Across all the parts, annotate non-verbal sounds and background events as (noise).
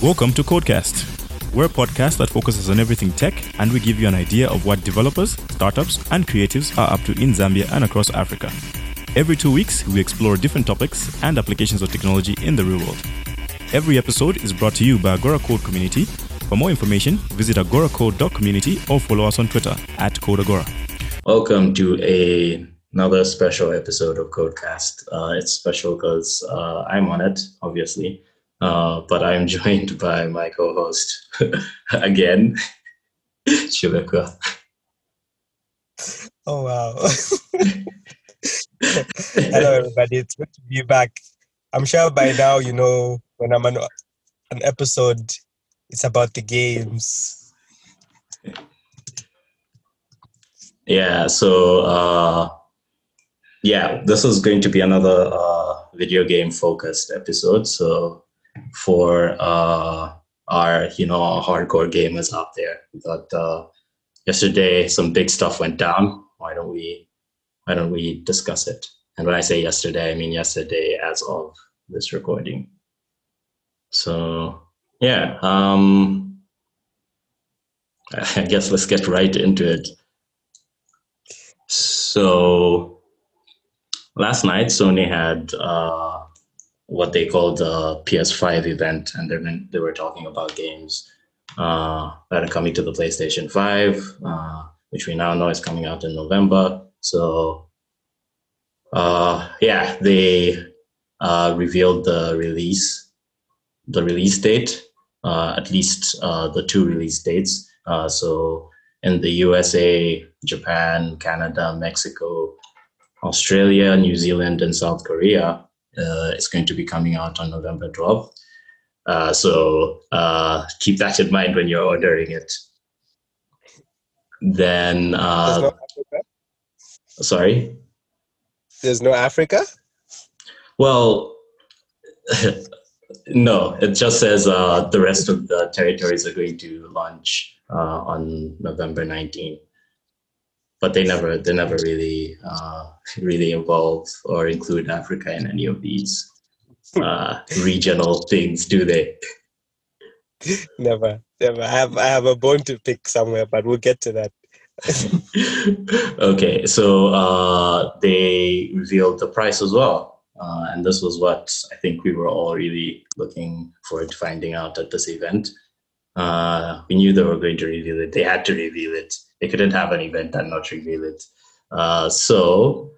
Welcome to Codecast. We're a podcast that focuses on everything tech, and we give you an idea of what developers, startups, and creatives are up to in Zambia and across Africa. Every two weeks, we explore different topics and applications of technology in the real world. Every episode is brought to you by Agora Code Community. For more information, visit agoracode.community or follow us on Twitter at CodeAgora. Welcome to a, another special episode of Codecast. Uh, it's special because uh, I'm on it, obviously, uh, but I'm (laughs) joined by my co-host (laughs) again, (laughs) Chibeka. Oh wow! Hello, everybody. It's good to be back. I'm sure by now you know when I'm on an episode, it's about the games. Yeah, so uh, yeah, this is going to be another uh, video game focused episode. So for uh, our you know hardcore gamers out there, thought uh, yesterday some big stuff went down. Why don't we why don't we discuss it? And when I say yesterday, I mean yesterday as of this recording. So yeah, um, (laughs) I guess let's get right into it. So last night, Sony had uh, what they called the PS5 event, and they they were talking about games uh, that are coming to the PlayStation 5, uh, which we now know is coming out in November. So uh, yeah, they uh, revealed the release, the release date, uh, at least uh, the two release dates. So in the USA, Japan, Canada, Mexico, Australia, New Zealand, and South Korea, uh, it's going to be coming out on November 12th. Uh, so uh, keep that in mind when you're ordering it. Then, There's no Africa. sorry. There's no Africa. Well, (laughs) no, it just says uh, the rest of the territories are going to launch uh, on November 19. But they never, they never really, uh, really involve or include Africa in any of these uh, regional things, do they? (laughs) Never, never. I have I have a bone to pick somewhere, but we'll get to that. (laughs) okay, so uh, they revealed the price as well. Uh, and this was what I think we were all really looking forward to finding out at this event. Uh, we knew they were going to reveal it. They had to reveal it. They couldn't have an event and not reveal it. Uh, so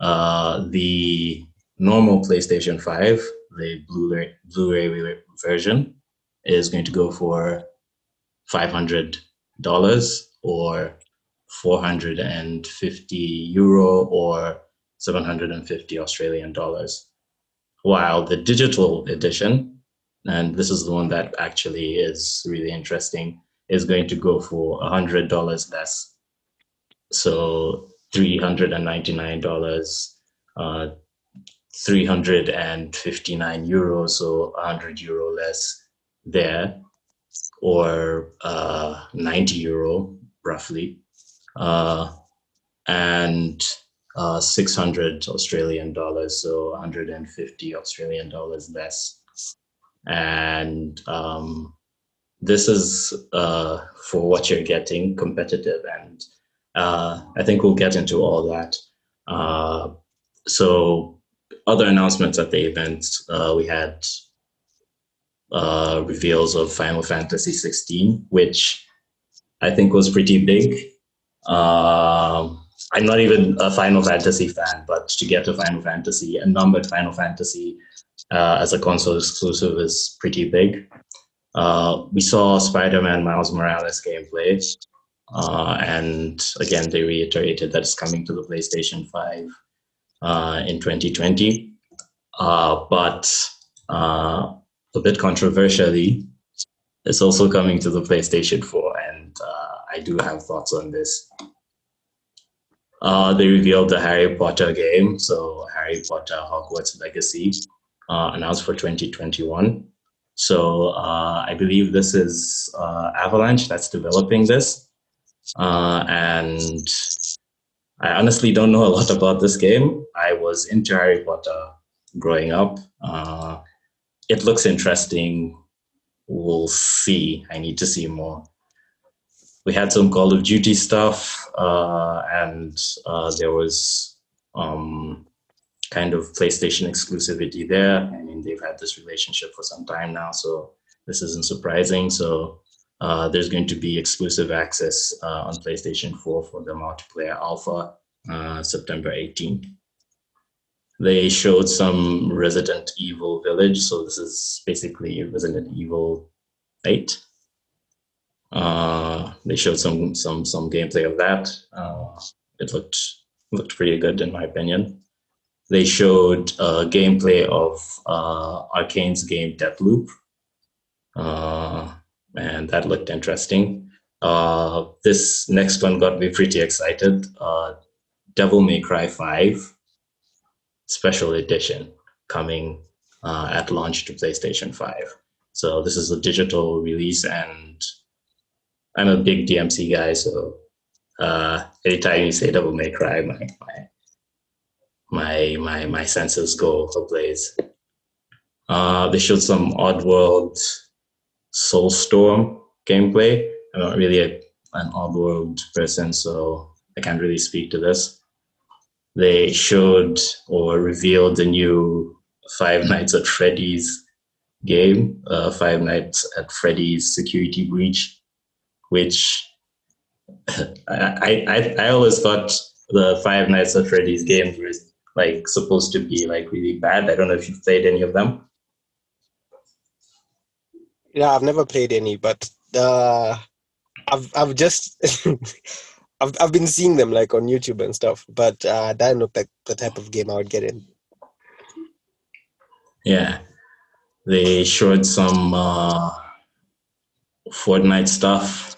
uh, the normal PlayStation 5, the Blu-ray, Blu-ray version, is going to go for $500 or 450 euro or 750 Australian dollars. While the digital edition, and this is the one that actually is really interesting, is going to go for $100 less. So $399, uh, 359 euros, so 100 euro less there, or uh, 90 euro roughly uh, and uh, 600 Australian dollars, so 150 Australian dollars less. And um, this is uh, for what you're getting competitive, and uh, I think we'll get into all that. Uh, so, other announcements at the event, uh, we had uh, reveals of Final Fantasy 16, which I think was pretty big. Um, I'm not even a Final Fantasy fan, but to get a Final Fantasy, a numbered Final Fantasy uh, as a console exclusive is pretty big. Uh, we saw Spider-Man Miles Morales gameplay, uh, and again they reiterated that it's coming to the PlayStation 5 uh, in 2020. Uh, but uh, a bit controversially, it's also coming to the PlayStation 4, and I do have thoughts on this. Uh, they revealed the Harry Potter game, so Harry Potter Hogwarts Legacy, announced for 2021. So uh, I believe this is uh, Avalanche that's developing this. Uh, and I honestly don't know a lot about this game. I was into Harry Potter growing up. Uh, it looks interesting. we'll see. I need to see more. We had some Call of Duty stuff, uh, and uh, there was um, kind of PlayStation exclusivity there. I mean, they've had this relationship for some time now, so this isn't surprising. So uh, there's going to be exclusive access uh, on PlayStation 4 for the multiplayer alpha uh, September 18th. They showed some Resident Evil Village, so this is basically Resident Evil 8. Uh, they showed some some some gameplay of that. Uh, it looked looked pretty good in my opinion. They showed uh, gameplay of uh, Arkane's game Deathloop, uh, and that looked interesting. Uh, this next one got me pretty excited. Uh, Devil May Cry 5 Special Edition coming uh, at launch to PlayStation 5. So this is a digital release, and I'm a big DMC guy, so uh, anytime you say Devil May Cry, my my my my, my senses go ablaze. Uh, they showed some Oddworld Soulstorm gameplay. I'm not really a, an Oddworld person, so I can't really speak to this. They showed or revealed the new Five Nights at Freddy's game, uh, Five Nights at Freddy's Security Breach, which (laughs) I, I I always thought the Five Nights at Freddy's games were like supposed to be like really bad. I don't know if you've played any of them. Yeah, I've never played any, but uh, I've I've just (laughs) I've I've been seeing them like on YouTube and stuff, but uh, that didn't look like the type of game I would get in. Yeah, they showed some uh, Fortnite stuff.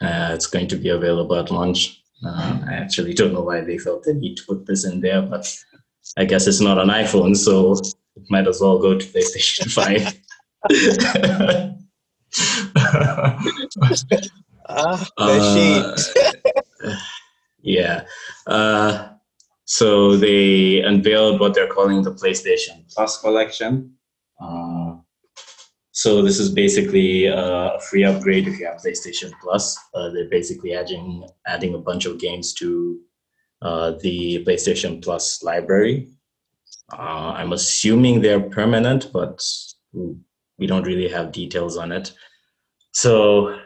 Uh, it's going to be available at launch. Uh, I actually don't know why they felt the need to put this in there, but I guess it's not an iPhone, so it might as well go to PlayStation (laughs) 5. Ah. (laughs) Uh, yeah. Uh, so they unveiled what they're calling the PlayStation Plus collection. Uh, so this is basically uh, a free upgrade if you have PlayStation Plus. Uh, they're basically adding adding a bunch of games to uh, the PlayStation Plus library. Uh, I'm assuming they're permanent, but we don't really have details on it. So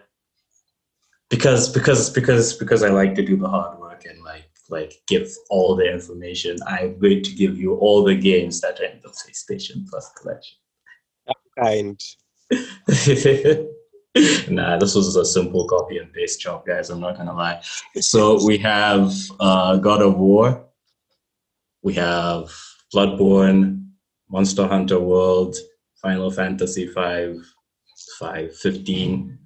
because because because because I like to do the hard work and like like give all the information, I'm going to give you all the games that are in the PlayStation Plus collection. Kind. (laughs) nah, this was a simple copy and paste job, guys. I'm not gonna lie. So we have uh, God of War, we have Bloodborne, Monster Hunter World, Final Fantasy 5, 5, 15,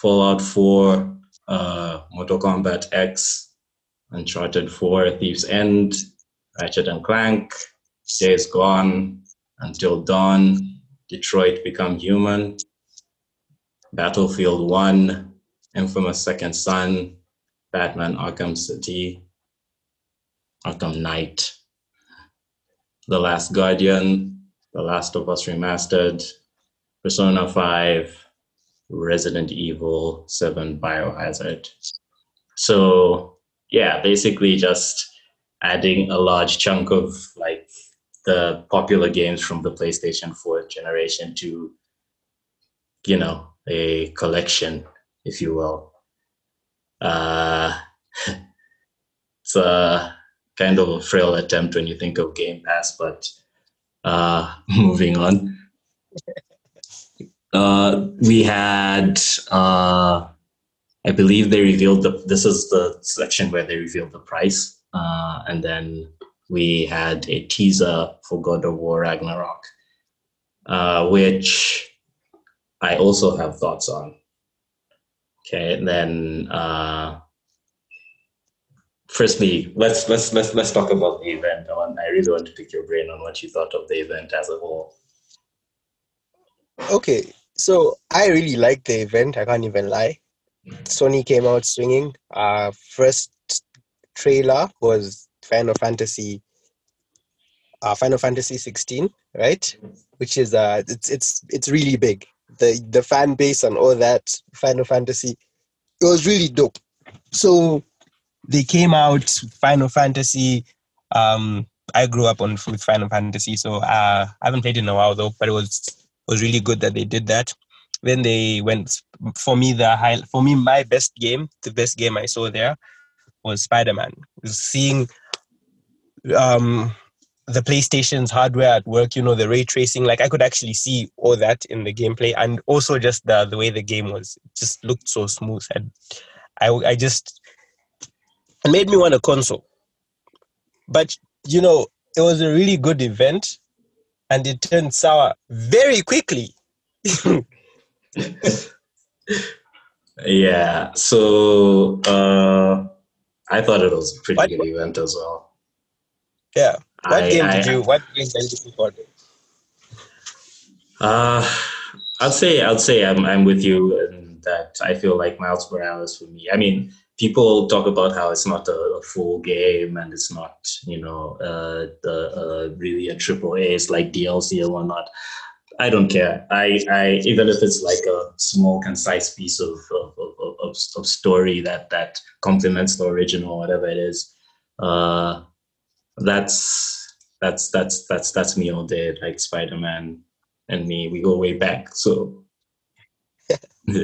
Fallout 4, uh, Mortal Kombat X, Uncharted 4, Thief's End, Ratchet and Clank, Days Gone, Until Dawn, Detroit Become Human, Battlefield 1, Infamous Second Son, Batman Arkham City, Arkham Knight, The Last Guardian, The Last of Us Remastered, Persona 5, Resident Evil 7 Biohazard. So, yeah, basically just adding a large chunk of like the popular games from the PlayStation 4 generation to, you know, a collection, if you will. Uh, (laughs) it's a kind of a frail attempt when you think of Game Pass, but uh, (laughs) moving on. (laughs) Uh, we had, uh, I believe they revealed the, this is the section where they revealed the price. Uh, and then we had a teaser for God of War Ragnarok, uh, which I also have thoughts on. Okay, and then uh, firstly, let's let's let's let's talk about the event. I really want to pick your brain on what you thought of the event as a whole. Okay, so I really liked the event. I can't even lie. Sony came out swinging. Uh, first trailer was Final Fantasy, uh, Final Fantasy 16, right? Which is uh, it's it's it's really big. the the fan base and all that Final Fantasy. It was really dope. So they came out Final Fantasy. Um, I grew up on with Final Fantasy, so uh, I haven't played in a while though. But it was was really good that they did that. Then they went for me the high for me my best game, the best game I saw there was Spider Man. Seeing um the PlayStation's hardware at work, you know, the ray tracing, like I could actually see all that in the gameplay, and also just the the way the game was, it just looked so smooth. And I I just it made me want a console. But you know, it was a really good event, and it turned sour very quickly. (laughs) yeah. So uh, I thought it was a pretty what, good event as well. Yeah. What I, game did you? What game did you for? Uh, I'd say I'd say I'm I'm with you in that I feel like Miles Morales for me. I mean, people talk about how it's not a, a full game and it's not you know uh, the, uh, really a triple A. It's like DLC or whatnot. I don't care. I, I even if it's like a small, concise piece of of, of, of, of story that that complements the original, whatever it is. Uh, that's that's that's that's that's me all day. Like Spider Man and me, we go way back. So (laughs)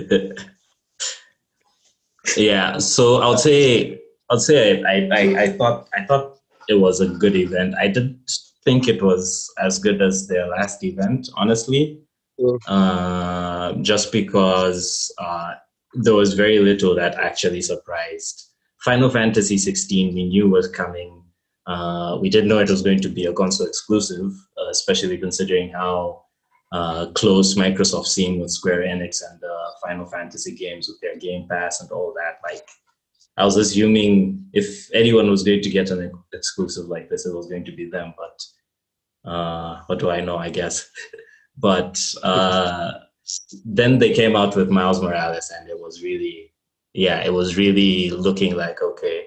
yeah. So I'll say I'll say I, I I thought I thought it was a good event. I didn't think it was as good as their last event, honestly. Mm. Uh, just because uh, there was very little that actually surprised. Final Fantasy 16 we knew was coming uh, we didn't know it was going to be a console exclusive, uh, especially considering how uh, close Microsoft seemed with Square Enix and uh, Final Fantasy games with their Game Pass and all that. Like, I was assuming if anyone was going to get an exclusive like this, it was going to be them. But uh, what do I know? I guess. (laughs) but uh, then they came out with Miles Morales, and it was really, yeah, it was really looking like okay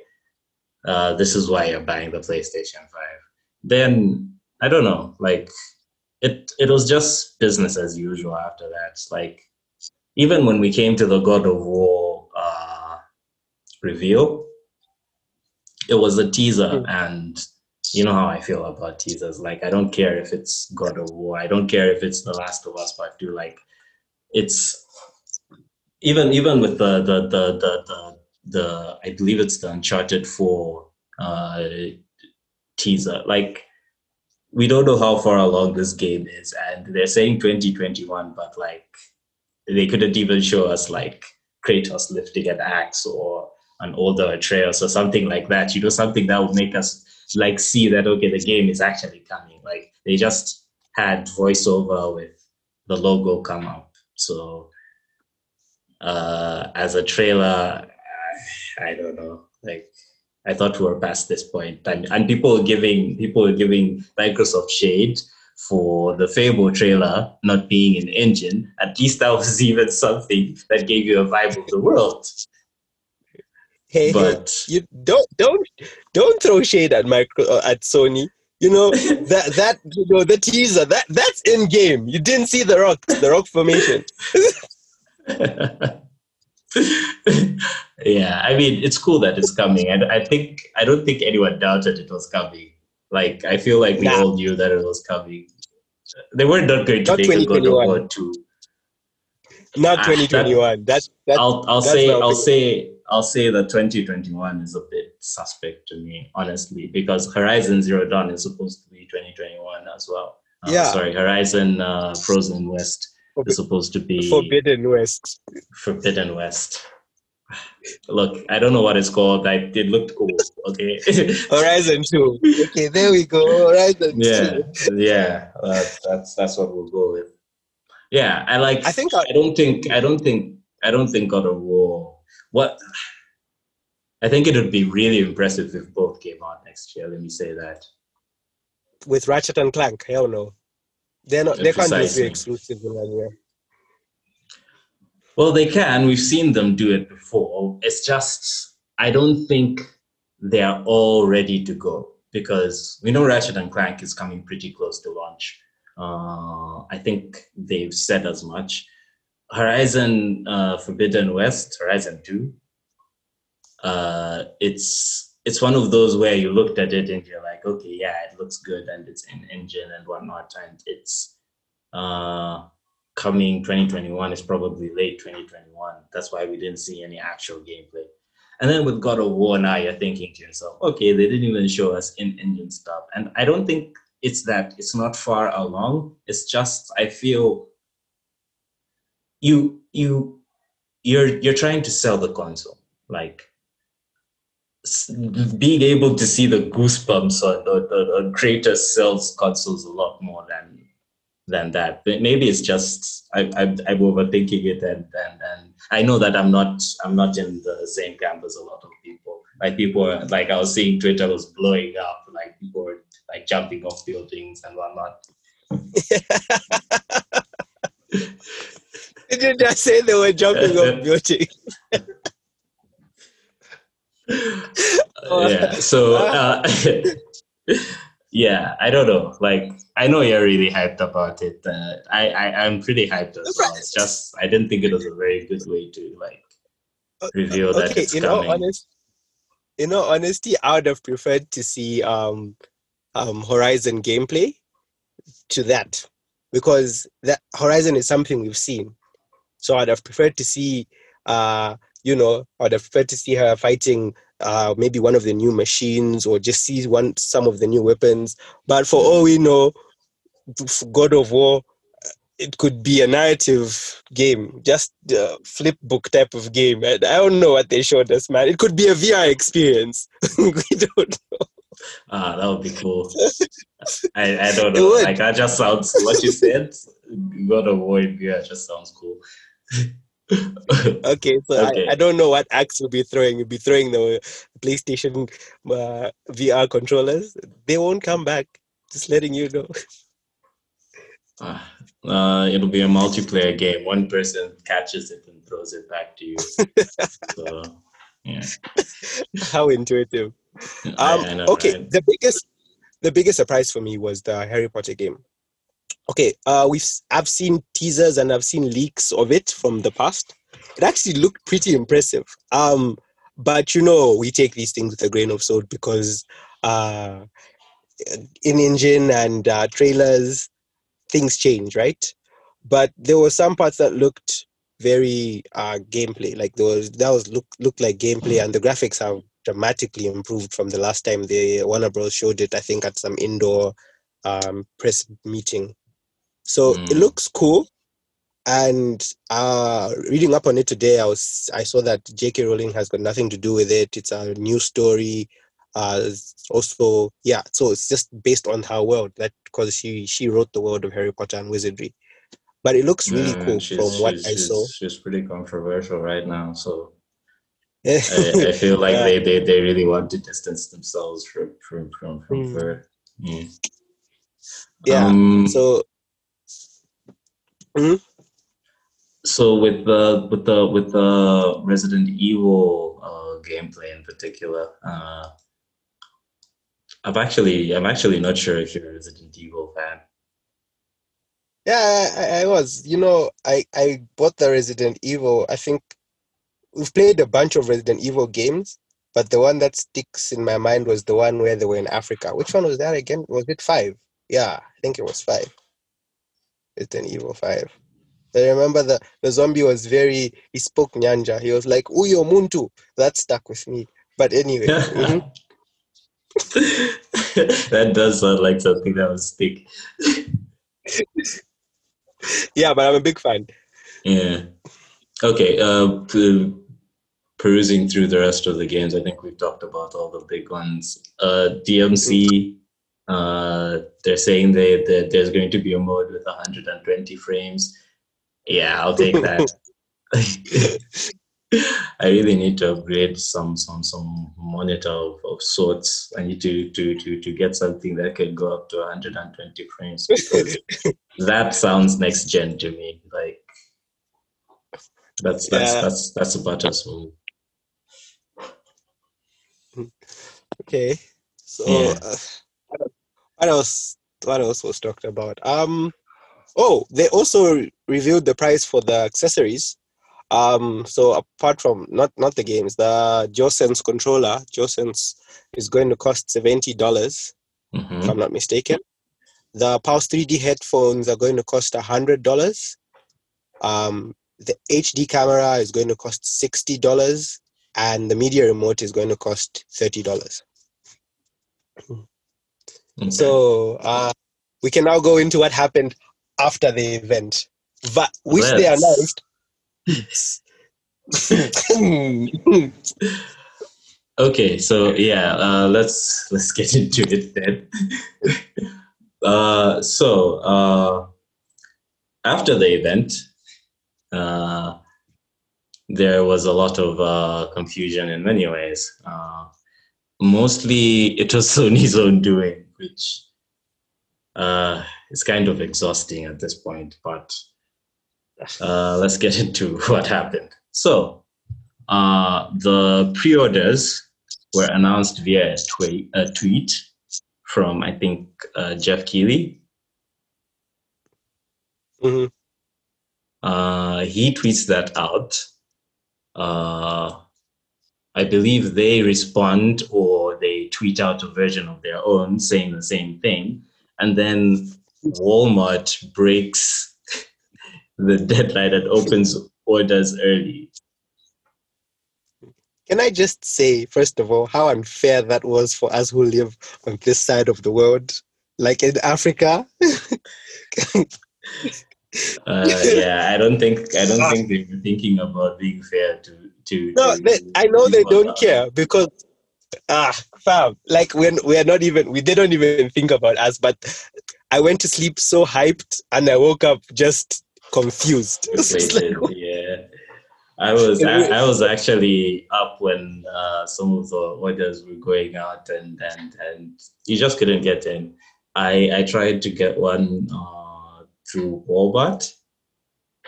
uh, this is why you're buying the PlayStation 5. Then I don't know, like it it was just business as usual after that. Like even when we came to the God of War uh, reveal, it was a teaser mm. and you know how I feel about teasers. Like I don't care if it's God of War. I don't care if it's The Last of Us Part Two. Like it's even even with the the the the, the the I believe it's the Uncharted Four uh, teaser. Like we don't know how far along this game is, and they're saying 2021, but like they couldn't even show us like Kratos lifting an axe or an older Atreus or something like that. You know, something that would make us like see that okay, the game is actually coming. Like they just had voiceover with the logo come up. So uh, as a trailer, I don't know. Like I thought we were past this point, and and people giving people giving Microsoft shade for the Fable trailer not being in engine. At least that was (laughs) even something that gave you a vibe of the world. Hey, but you don't don't don't throw shade at micro uh, at Sony. You know (laughs) that that you know the teaser that that's in game. You didn't see the rock the rock formation. (laughs) (laughs) yeah, I mean, it's cool that it's coming, and I think I don't think anyone doubted it was coming. Like, I feel like we nah. all knew that it was coming. They were not going to not make a God of War two. Not 2021. Ah, that, that's, that's I'll I'll that's say I'll say I'll say that 2021 is a bit suspect to me, honestly, because Horizon Zero Dawn is supposed to be 2021 as well. Uh, yeah. Sorry, Horizon uh, Frozen West is supposed to be Forbidden West. Forbidden West. Look, I don't know what it's called. I it looked cool. Okay. (laughs) Horizon Two. Okay, there we go. Horizon yeah, Two. yeah. That's that's that's what we'll go with. Yeah, I like. I think I, I don't think I don't think I don't think God of War. What I think it would be really impressive if both came out next year. Let me say that. With Ratchet and Clank, hell no. They're not. They can't be exclusive in anywhere. Well, they can. We've seen them do it before. It's just I don't think they are all ready to go because we know Ratchet and Clank is coming pretty close to launch. Uh, I think they've said as much. Horizon uh, Forbidden West, Horizon Two. Uh, it's it's one of those where you looked at it and you're like, okay, yeah, it looks good and it's in engine and whatnot, and it's uh, coming 2021 is probably late 2021. That's why we didn't see any actual gameplay. And then with God of War, now you're thinking to yourself, okay, they didn't even show us in engine stuff. And I don't think it's that it's not far along. It's just I feel you you you're you're trying to sell the console like being able to see the goosebumps on the, the, the Kratos sells consoles a lot more than than that. But maybe it's just I, I I'm overthinking it, and, and and I know that I'm not I'm not in the same camp as a lot of people. Like people like I was seeing Twitter was blowing up, like people were like jumping off buildings and whatnot. (laughs) Did you just say they were jumping off (laughs) buildings? (laughs) yeah. So. (laughs) Uh, (laughs) yeah, I don't know. Like, I know you're really hyped about it. Uh, I, I I'm pretty hyped as well. It's just I didn't think it was a very good way to like reveal okay, that it's in coming. All honest, in all honesty, I would have preferred to see um, um, Horizon gameplay to that because that Horizon is something we've seen. So I'd have preferred to see, uh, you know, I'd have preferred to see her fighting uh, maybe one of the new machines or just see one some of the new weapons. But for all we know, God of War, it could be a narrative game, just a flip book type of game. I, I don't know what they showed us, man. It could be a VR experience. (laughs) we don't know. Ah, that would be cool. I, I (laughs) don't know. Like that just sounds what you said. God of War in VR just sounds cool. (laughs) okay, so okay. I, I, don't know what axe will be throwing. You'll be throwing the PlayStation uh, VR controllers. They won't come back. Just letting you know. Uh, (laughs) uh, it'll be a multiplayer game. One person catches it and throws it back to you. (laughs) so, yeah. How intuitive. Um, I, I know, okay, right? the biggest the biggest surprise for me was the Harry Potter game okay, uh, we've I've seen teasers and I've seen leaks of it from the past. It actually looked pretty impressive. Um, but you know, we take these things with a grain of salt because uh, in engine and uh, trailers, things change, right? But there were some parts that looked very uh, gameplay, like there was that was look looked like gameplay, and the graphics have dramatically improved from the last time the Warner Bros showed it. I think at some indoor um, press meeting so mm. it looks cool. And uh, reading up on it today, I was I saw that J.K. Rowling has got nothing to do with it. It's a new story. Uh, also, yeah. So it's just based on her world that because she she wrote the world of Harry Potter and wizardry. But it looks really mm, cool from what I saw. She's pretty controversial right now, so (laughs) I, I, feel like yeah. they, they, they really want to distance themselves from from from, from mm. her. Mm. Yeah. Um, so Mm-hmm. So with the with the with the Resident Evil uh, gameplay in particular, uh, I'm actually I'm actually not sure if you're a Resident Evil fan. Yeah, I, I was. You know, I I bought the Resident Evil. I think we've played a bunch of Resident Evil games, but the one that sticks in my mind was the one where they were in Africa. Which one was that again? Was it five? Yeah, I think it was five. Resident Evil 5. I remember the, the zombie was very, he spoke Nyanja. He was like, Uyo Muntu. That stuck with me. But anyway. (laughs) mm-hmm. (laughs) that does sound like something that would (laughs) stick. yeah, but I'm a big fan. Yeah. Okay. Uh, perusing through the rest of the games, I think we've talked about all the big ones. Uh, DMC uh, they're saying they, that there's going to be a mode with 120 frames. Yeah, I'll take that. (laughs) (laughs) I really need to upgrade some some some monitor of, of sorts. I need to, to to to get something that can go up to 120 frames (laughs) that sounds next gen to me. Like that's that's yeah. that's that's about well. Okay, so. Yeah. Uh, what else? What else was talked about? Um, Oh, they also revealed the price for the accessories. Um, so apart from not not the games, the DualSense controller, DualSense is going to cost seventy dollars, Mhm. if I'm not mistaken. The Pulse 3D headphones are going to cost hundred dollars. Um, the HD camera is going to cost sixty dollars, and the media remote is going to cost thirty dollars. Okay. So uh, we can now go into what happened after the event, Va- which they Let's. announced. (laughs) Okay, so yeah, uh, let's let's get into it then. (laughs) uh, so uh, after the event, uh, there was a lot of uh, confusion in many ways. Uh, mostly, it was (laughs) Sony's own doing, which uh, is kind of exhausting at this point. But uh, let's get into (laughs) what happened. So. Uh, the pre-orders were announced via a tweet, a tweet from I think uh, Geoff Keighley. Mhm. Uh, he tweets that out. I believe they respond or they tweet out a version of their own saying the same thing, and then Walmart breaks (laughs) the deadline and opens orders early. Can I just say, first of all, how unfair that was for us who live on this side of the world? Like in Africa, (laughs) Uh, yeah, I don't think I don't think they were thinking about being fair to to. no, to they, I know they don't care because ah, fam, like when we're not even we they don't even think about us. But I went to sleep so hyped, and I woke up just confused. (laughs) Like, yeah. I was I, I was actually up when uh, some of the orders were going out and and and you just couldn't get in. I I tried to get one uh, through Walmart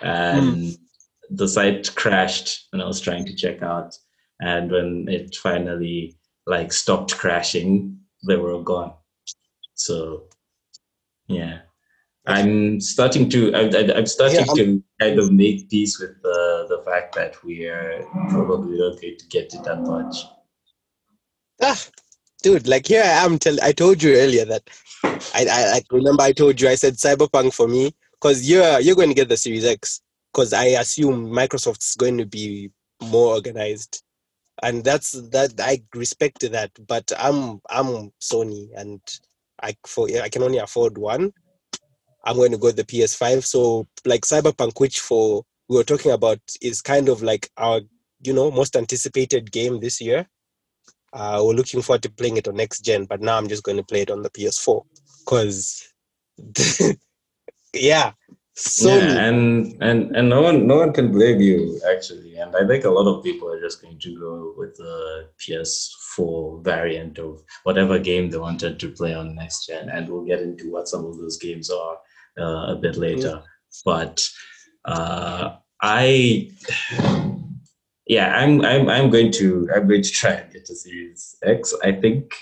and the site crashed when I was trying to check out and when it finally like stopped crashing they were all gone. So yeah. I'm starting to. I'm, I'm- I'm starting to kind of make peace with the the fact that we are probably not going to get it that much. ah, dude, like here I am. Tell I told you earlier that I, I like remember I told you I said Cyberpunk for me because you're you're going to get the Series X because I assume Microsoft's going to be more organized, and that's that I respect that. But I'm I'm Sony and I for I can only afford one. I'm going to go the PS5. So like Cyberpunk, which for we were talking about is kind of like our you know most anticipated game this year. Uh, we're looking forward to playing it on next gen, but now I'm just going to play it on the PS4 because, (laughs) yeah, Sony. Yeah, and and and no one no one can blame you actually. And I think a lot of people are just going to go with the PS4 variant of whatever game they wanted to play on next gen. And we'll get into what some of those games are uh, a bit later. But uh, I yeah, I'm I'm I'm going to I'm going to try and get a Series X. I think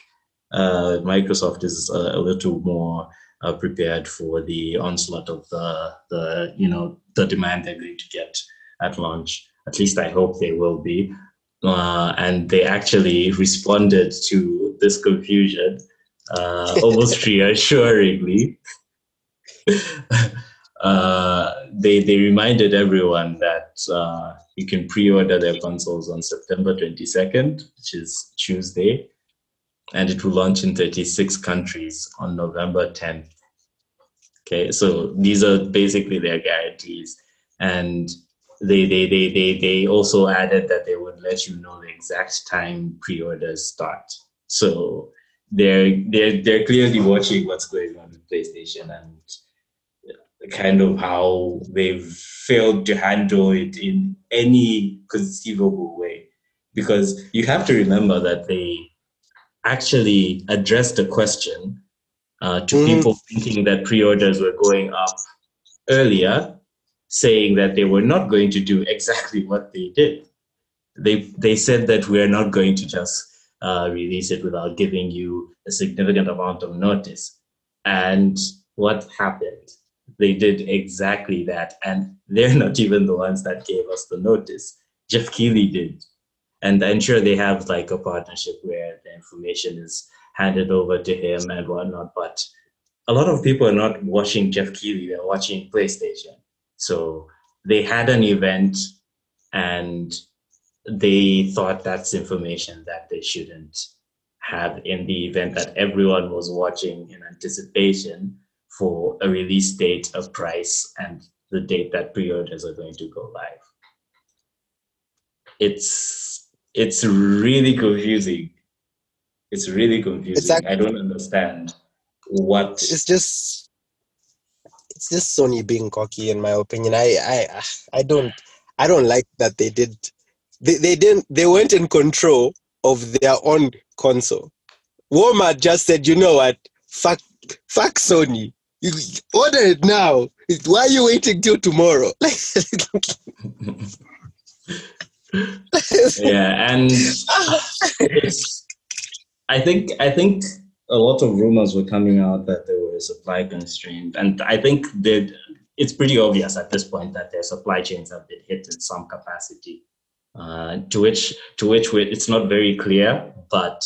uh, Microsoft is a, a little more uh, prepared for the onslaught of the the you know the demand they're going to get at launch. At least I hope they will be. Uh, and they actually responded to this confusion uh, almost (laughs) reassuringly. (laughs) uh, they they reminded everyone that uh, you can pre-order their consoles on September 22nd, which is Tuesday, and it will launch in 36 countries on November 10th. Okay, so these are basically their guarantees, and they they they they they also added that they would let you know the exact time pre-orders start. So they're they're they're clearly watching what's going on with PlayStation and uh, kind of how they've failed to handle it in any conceivable way. Because you have to remember that they actually addressed the question uh, to Mm. people thinking that pre-orders were going up earlier, saying that they were not going to do (laughs) exactly what they did. They they said that we are not going to just uh, release it without giving you a significant amount of notice. And what happened? they did exactly that. And they're (laughs) not even the ones that gave us the notice. Geoff Keighley did. And I'm sure they have like a partnership where the information is handed over to him and whatnot. But a lot of people are not watching Geoff Keighley, they're watching PlayStation. So they had an event and they thought that's information that they shouldn't have in the event that everyone was watching in anticipation for a release date, a price, and the date that pre-orders are going to go live. It's it's really confusing. It's really confusing. It's I don't understand what it's just it's just Sony being cocky in my opinion. I I I don't I don't like that they did they, they didn't they weren't in control of their own console. Walmart just said, you know what? Fuck fuck Sony. You order it now. Why are you waiting till tomorrow? (laughs) (laughs) yeah, and I think I think a lot of rumors were coming out that there were supply constraints, and I think that it's pretty obvious at this point that their supply chains have been hit in some capacity. Uh, to which to which it's not very clear, but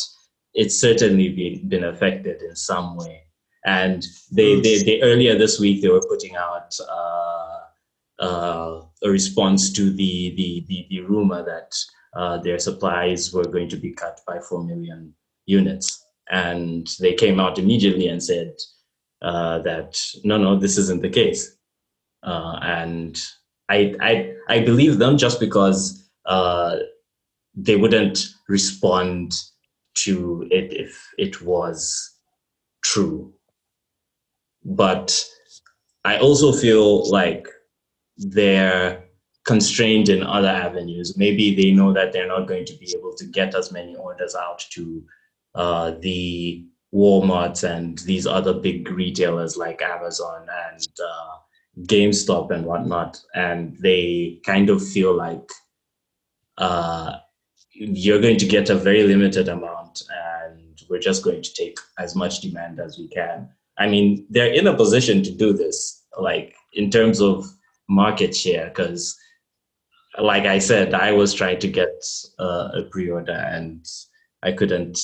it's certainly been, been affected in some way. And they, they, they earlier this week they were putting out uh, uh, a response to the the the, the rumor that uh, their supplies were going to be cut by four million units, and they came out immediately and said uh, that no, no, this isn't the case, uh, and I I I believe them just because uh, they wouldn't respond to it if it was true. But I also feel like they're constrained in other avenues. Maybe they know that they're not going to be able to get as many orders out to uh, the Walmarts and these other big retailers like Amazon and uh, GameStop and whatnot. And they kind of feel like uh, you're going to get a very limited amount and we're just going to take as much demand as we can. I mean, they're in a position to do this, like in terms of market share, because like I said, I was trying to get uh, a pre-order and I couldn't,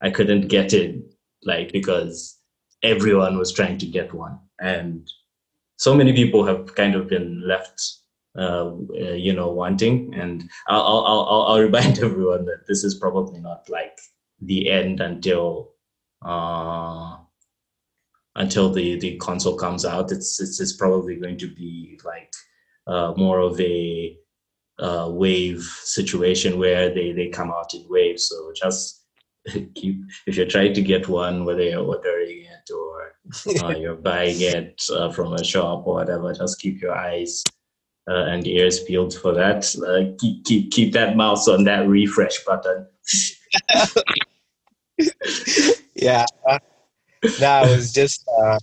I couldn't get it, like because everyone was trying to get one, and so many people have kind of been left uh, uh, you know wanting. And I'll, I'll i'll i'll (laughs) remind everyone that this is probably not like the end until uh until the the console comes out it's it's, it's probably going to be like uh, more of a uh, wave situation where they they come out in waves so just (laughs) keep if you're trying to get one whether you're ordering it or uh, (laughs) you're buying it uh, from a shop or whatever just keep your eyes uh, and ears peeled for that. Uh, keep keep keep that mouse on that refresh button. (laughs) yeah, uh, it was just. Uh,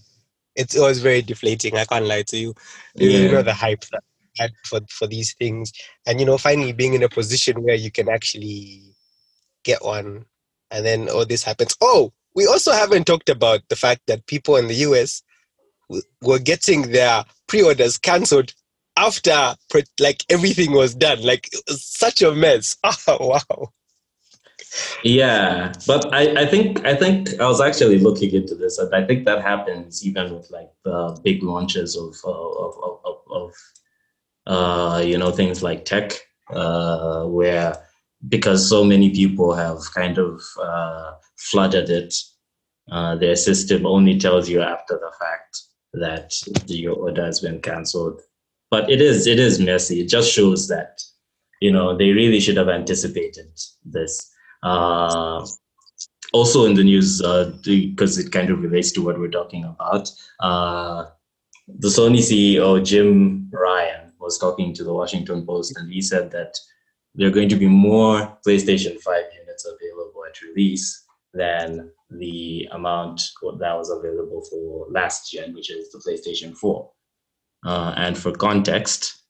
it, it was very deflating. I can't lie to you. You, yeah. you know the hype that had for for these things, and you know finally being in a position where you can actually get one, and then all this happens. Oh, we also haven't talked about the fact that people in the US were getting their pre-orders cancelled after like everything was done like such a mess (laughs) oh, wow yeah but I, I think i think i was actually looking into this i think that happens even with like the big launches of of of, of, of uh, you know things like tech uh, where because so many people have kind of uh, flooded it uh, their system only tells you after the fact that your order has been cancelled but it is it is messy. It just shows that you know they really should have anticipated this. Uh, also in the news, because uh, it kind of relates to what we're talking about, uh, the Sony CEO Jim Ryan was talking to the Washington Post, and he said that there are going to be more PlayStation 5 units available at release than the amount that was available for last gen, which is the PlayStation 4. Uh, and for context,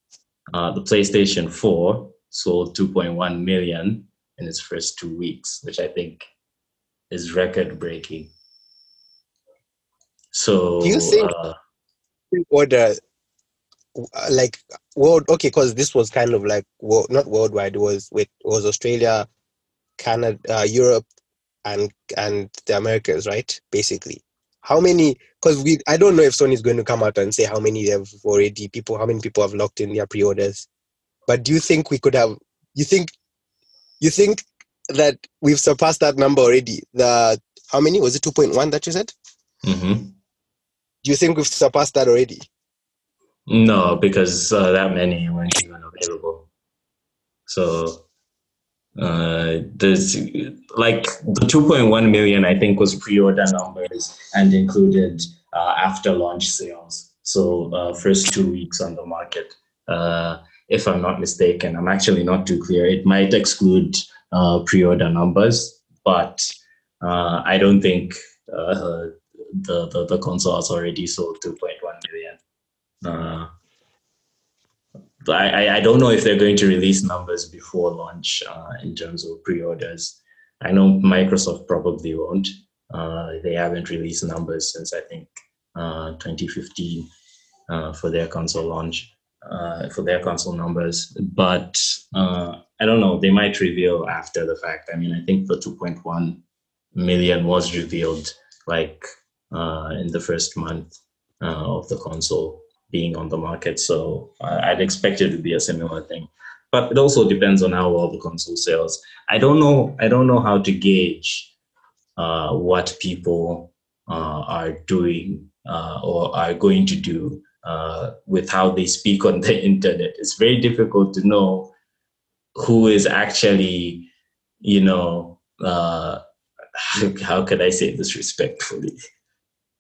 uh, the PlayStation 4 sold 2.1 million in its first two weeks, which I think is record breaking. So, do you think? Uh, order uh, like world okay because this was kind of like world, not worldwide it was with it was australia canada uh, europe and and the americans right basically how many because we i don't know if sony's going to come out and say how many they have already people how many people have locked in their pre-orders but do you think we could have you think you think that we've surpassed that number already the how many was it 2.1 that you said hmm do you think we've surpassed that already No, because uh, that many weren't even available. So uh, there's like the 2.1 million, I think, was pre-order numbers and included uh, after launch sales. So uh, first two weeks on the market. Uh, if I'm not mistaken, I'm actually not too clear. It might exclude uh, pre-order numbers, but uh, I don't think uh, the, the the console has already sold 2.1 million. Uh, I, I- don't know if they're going to release numbers before launch uh, in terms of pre-orders. I know Microsoft probably won't. Uh, they haven't released numbers since I think uh, 2015 uh, for their console launch, uh, for their console numbers. But uh, I don't know. They might reveal after the fact. I mean, I think the 2.1 million was revealed like uh, in the first month uh, of the console being on the market. So I- I'd expect it to be a similar thing. But it also depends on how well the console sells. I don't know. I don't know how to gauge uh, what people uh, are doing uh, or are going to do uh, with how they speak on (laughs) the internet. It's very difficult to know who is actually, you know, uh, how can I say this respectfully?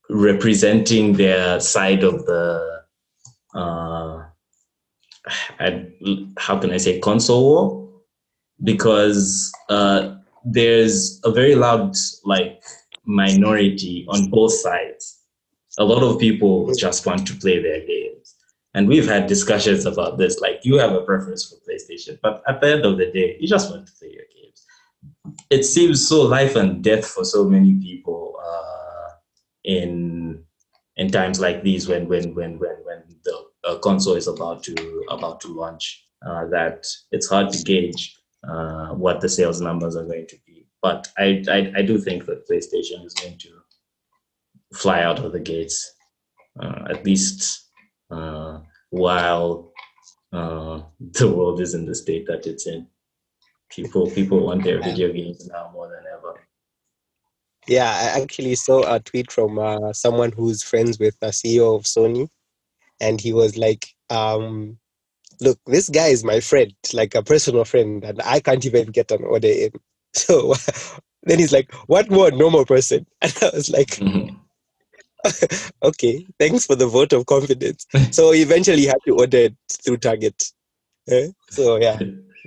representing their side of the uh how can I say console war because uh there's a very loud like minority on both sides a lot of people just want to play their games. And we've had discussions about this like you have a preference for PlayStation but at the end of the day you just want to play your games. It seems so life and death for so many people uh in in times like these when when when when when the uh, console is about to about to launch uh, that it's hard to gauge uh, what the sales numbers are going to be. But I, I i do think that playstation is going to fly out of the gates uh, at least uh, while uh, (laughs) the world is in the state that it's in people people want their video games now more than ever Yeah, I actually saw a tweet from uh, someone who's friends with the CEO of Sony, and he was like, um, "Look, this guy is my friend, like a personal friend, and I can't even get an order in." (laughs) So (laughs) then he's like, "What more normal person?" And I was like, Mhm. (laughs) "Okay, thanks for the vote of confidence." (laughs) So eventually, he had to order it through Target. Eh? So yeah,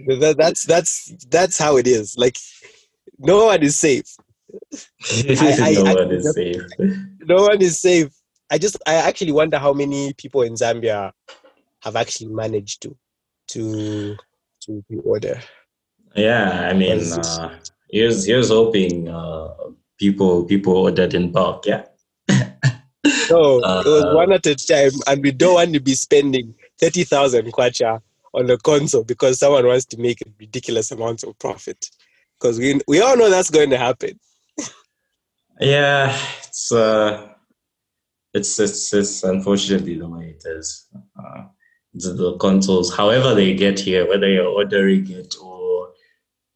that, that's that's that's how it is. Like, no one is safe. (laughs) I- no I one is safe. no one is safe. I just I actually wonder how many people in Zambia have actually managed to to to order. Yeah, I mean, uh, here's here's hoping uh, people people ordered in bulk. Yeah, No, it was Uh, one at a time, and we don't want to be spending thirty thousand kwacha on a console because someone wants to make a ridiculous amounts of profit. Because we we all know that's going to happen. (laughs) yeah, it's uh, it's it's it's unfortunately the way it is. Uh, the, the consoles, however they get here, whether you're ordering it or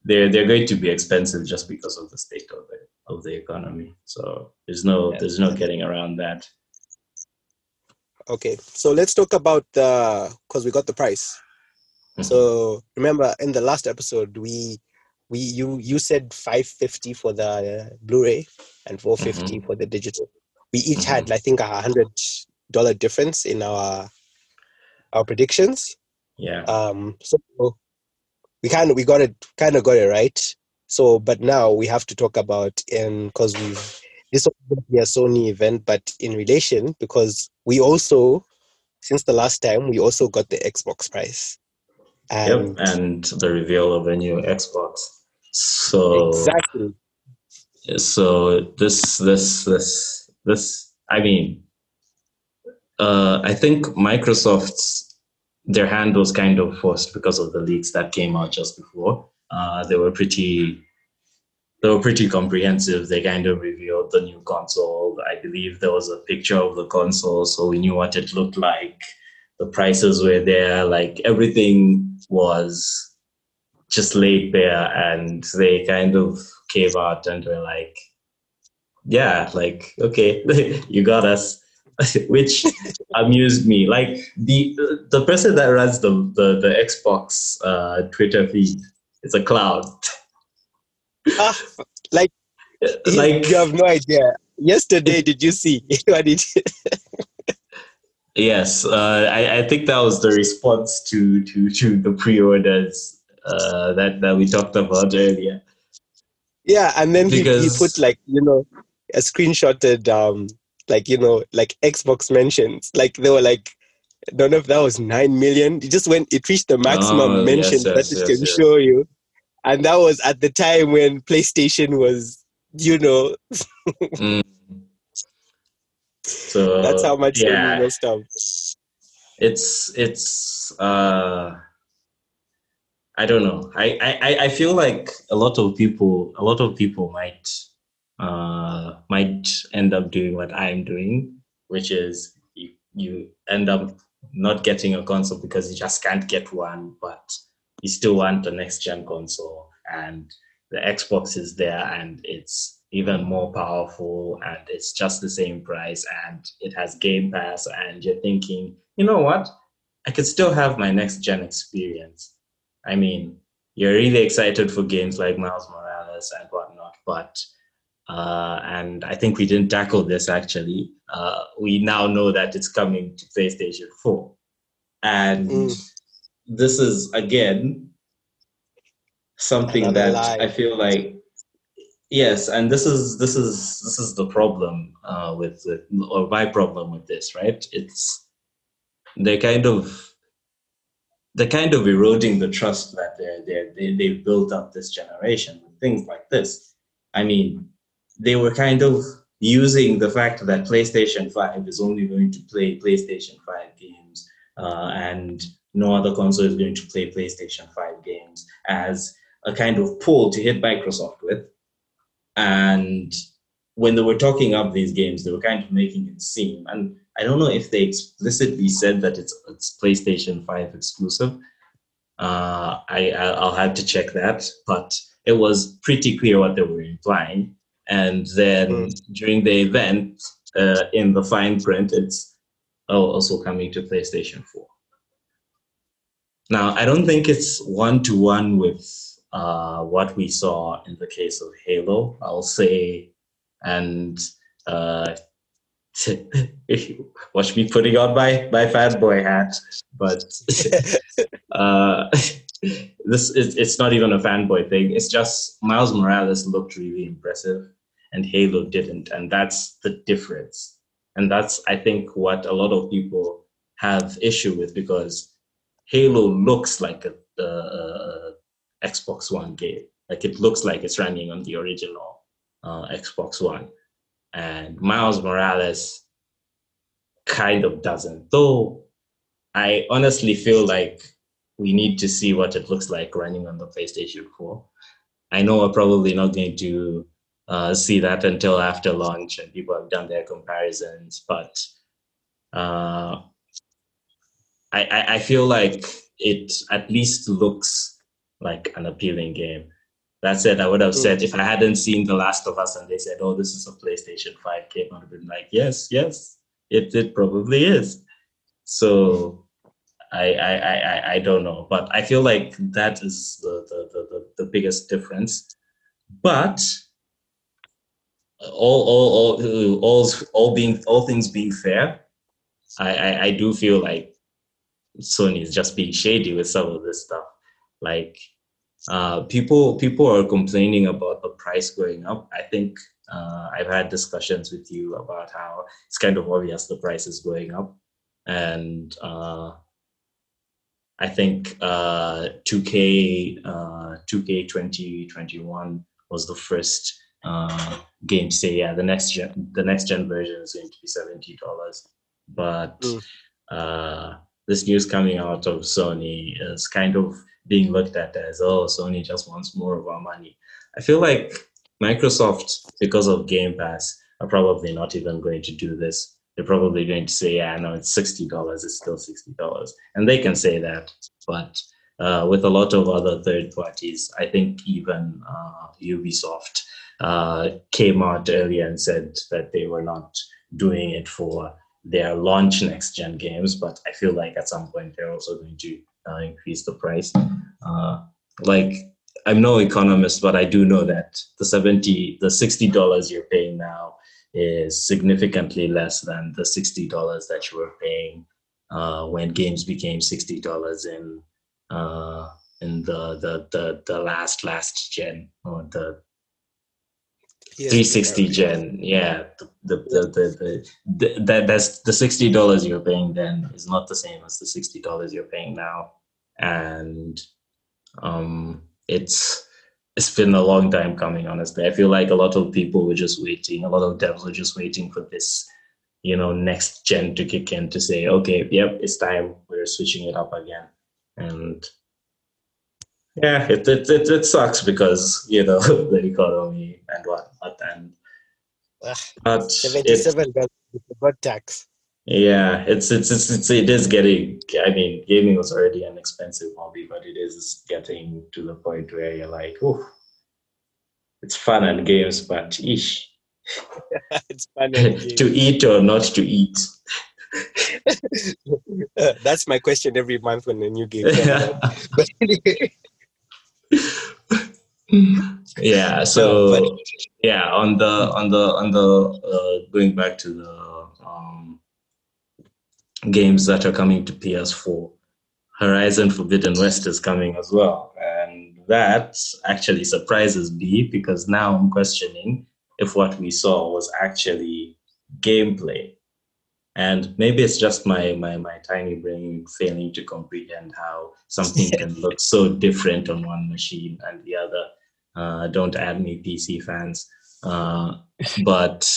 they're they're going to be expensive just because of the state of the of the economy. So there's no Yeah. there's no getting around that. Okay, so let's talk about the because we got the price. So remember in the last episode we we you you said 550 for the uh, Blu-ray and 450 for the digital. We each had I think a hundred dollar difference in our our predictions. Yeah. Um so we kind of we got it kind of got it right. So but now we have to talk about and because we've this to be a Sony event, but in relation because we also since the last time we also got the Xbox price. And Yep, and the reveal of a new Xbox. So exactly. so this this this this I mean uh, I think Microsoft's their hand was kind of forced because of the leaks that came out just before. Uh, they were pretty they were pretty comprehensive. They kind of revealed the new console. I believe there was a picture of the console, so we knew what it looked like. The prices were there, like everything was just laid bare, and they kind of came out and were like, "Yeah, like okay, (laughs) you got us." (laughs) which (laughs) amused me. Like the the person that runs the the, the Xbox uh, Twitter feed is a clown. Ah, like, (laughs) like (laughs) you have no idea. Yesterday, did you see (laughs) what did? yes, uh, I, I think that was the response to to to the pre-orders uh, that that we talked about earlier. Yeah, and then because, he, he put like you know a screenshotted um like you know like Xbox mentions like they were like I don't know if that was nine million. It just went it reached the maximum oh, mention yes, yes, that it yes, can show you, and that was at the time when PlayStation was you know. mm. So that's how much yeah, messed up. It's it's uh I don't know. I, I I feel like a lot of people a lot of people might uh, might end up doing what I'm doing, which is you, you end up not getting a console because you just can't get one, but you still want the next gen console. And the Xbox is there and it's even more powerful and it's just the same price and it has Game Pass. And you're thinking, you know what? I could still have my next gen experience. I mean, you're really excited for games like Miles Morales and whatnot, but uh, and I think we didn't tackle this actually. Uh, we now know that it's coming to PlayStation 4. And mm. This is, again, something Another that lie. I feel like yes and this is this is this is the problem uh, with, with or my problem with this right it's they're kind of they're kind of eroding the trust that they're, they're, they, they've built up this generation with things like this i mean they were kind of using the fact that PlayStation 5 is only going to play PlayStation 5 games uh, and no other console is going to play PlayStation 5 games as a kind of pull to hit Microsoft with. And when they were talking up these games, they were kind of making it seem, and I don't know if they explicitly said that it's, it's PlayStation 5 exclusive. Uh, I, I'll have to check that, but it was pretty clear what they were implying and then mm. during the event uh, in the fine print it's also coming to playstation 4 now i don't think it's one-to-one with uh, what we saw in the case of halo i'll say and uh, (laughs) watch me putting on my my fanboy hat but (laughs) uh, (laughs) this is it's not even a fanboy thing it's just miles morales looked really impressive and Halo didn't. And that's the difference. And that's, I think, what a lot of people have issue with because Halo looks like a, a, a Xbox One game. Like it looks like it's running on the original uh, Xbox One. And Miles Morales kind of doesn't. Though I honestly feel like we need to see what it looks like running on the PlayStation 4. I know we're probably not going to uh, see that until after launch and people have done their comparisons. But uh, I, I feel like it at least looks like an appealing game. That said, I would have said if I hadn't seen The Last of Us and they said, "Oh, this is a PlayStation Five game," I would have been like, "Yes, yes, it it probably is." So I I I I don't know, but I feel like that is the the the, the biggest difference. But all all all all all being all things being fair, I, I, I do feel like Sony is just being shady with some of this stuff. Like uh, people people are complaining about the price going up. I think uh, I've had discussions with you about how it's kind of obvious the price is going up, and uh, I think uh, 2K uh, 2K 2021 was the first uh, game to say, yeah, the next gen, the next gen version is going to be seventy dollars, but Mm. This news coming out of Sony is kind of being looked at as oh, Sony just wants more of our money. I feel like Microsoft, because of Game Pass, are probably not even going to do this. They're probably going to say, yeah, no, it's sixty dollars. It's still sixty dollars, and they can say that. But uh, with a lot of other third parties, I think even uh, Ubisoft uh, came out earlier and said that they were not doing it for their launch next gen games, but I feel like at some point they're also going to uh, increase the price. Uh, like I'm no economist, but I do know that the seventy, the sixty dollars you're paying now is significantly less than the sixty dollars that you were paying uh, when games became sixty dollars in uh, in the, the the the last last gen or the 360 gen yeah the the the, that that's the 60 dollars you're paying then is not the same as the 60 dollars you're paying now. And um it's it's been a long time coming honestly. I feel like a lot of people were just waiting a lot of devs were just waiting for this you know next gen to kick in to say okay yep it's time. We're switching it up again. And yeah, it it, it, it sucks because you know (laughs) the economy and whatnot, and but it's, 77 dollars with tax. yeah, it's, it's it's it's it is getting. I mean, gaming was already an expensive hobby, but it is getting to the point where you're like, oh, it's fun and games, but ish, (laughs) it's fun. (laughs) to eat or not to eat. Uh, That's my question every month when a new game comes out. (laughs) Yeah, no, so but yeah on the on the on the uh, going back to the um, games that are coming to ps4 horizon forbidden west is coming as well and that actually surprises me because now i'm questioning if what we saw was actually gameplay and maybe it's just my my, my tiny brain failing to comprehend how something can (laughs) look so different on one machine and the other uh, don't add me PC fans. Uh, but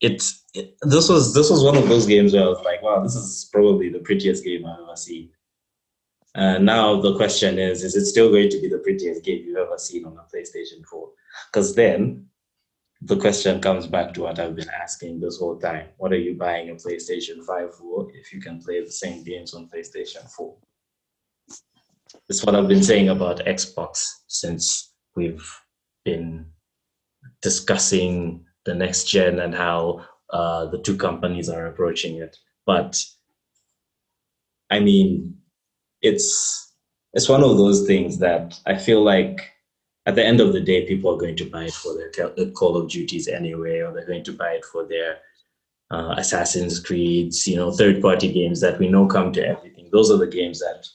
it's it, this was this was one of those games where I was like, wow, this is probably the prettiest game I've ever seen. Uh, now the question is, is it still going to be the prettiest game you've ever seen on a PlayStation 4? Because then the question comes back to what I've been asking this whole time. What are you buying a PlayStation 5 for if you can play the same games on PlayStation 4? It's what I've been saying about Xbox since we've been discussing the next gen and how uh, the two companies are approaching it. But I mean, it's it's one of those things that I feel like at the end of the day, people are going to buy it for their uh, Call of Duties anyway, or they're going to buy it for their uh, Assassin's Creeds, you know, third party games that we know come to everything. Those are the games that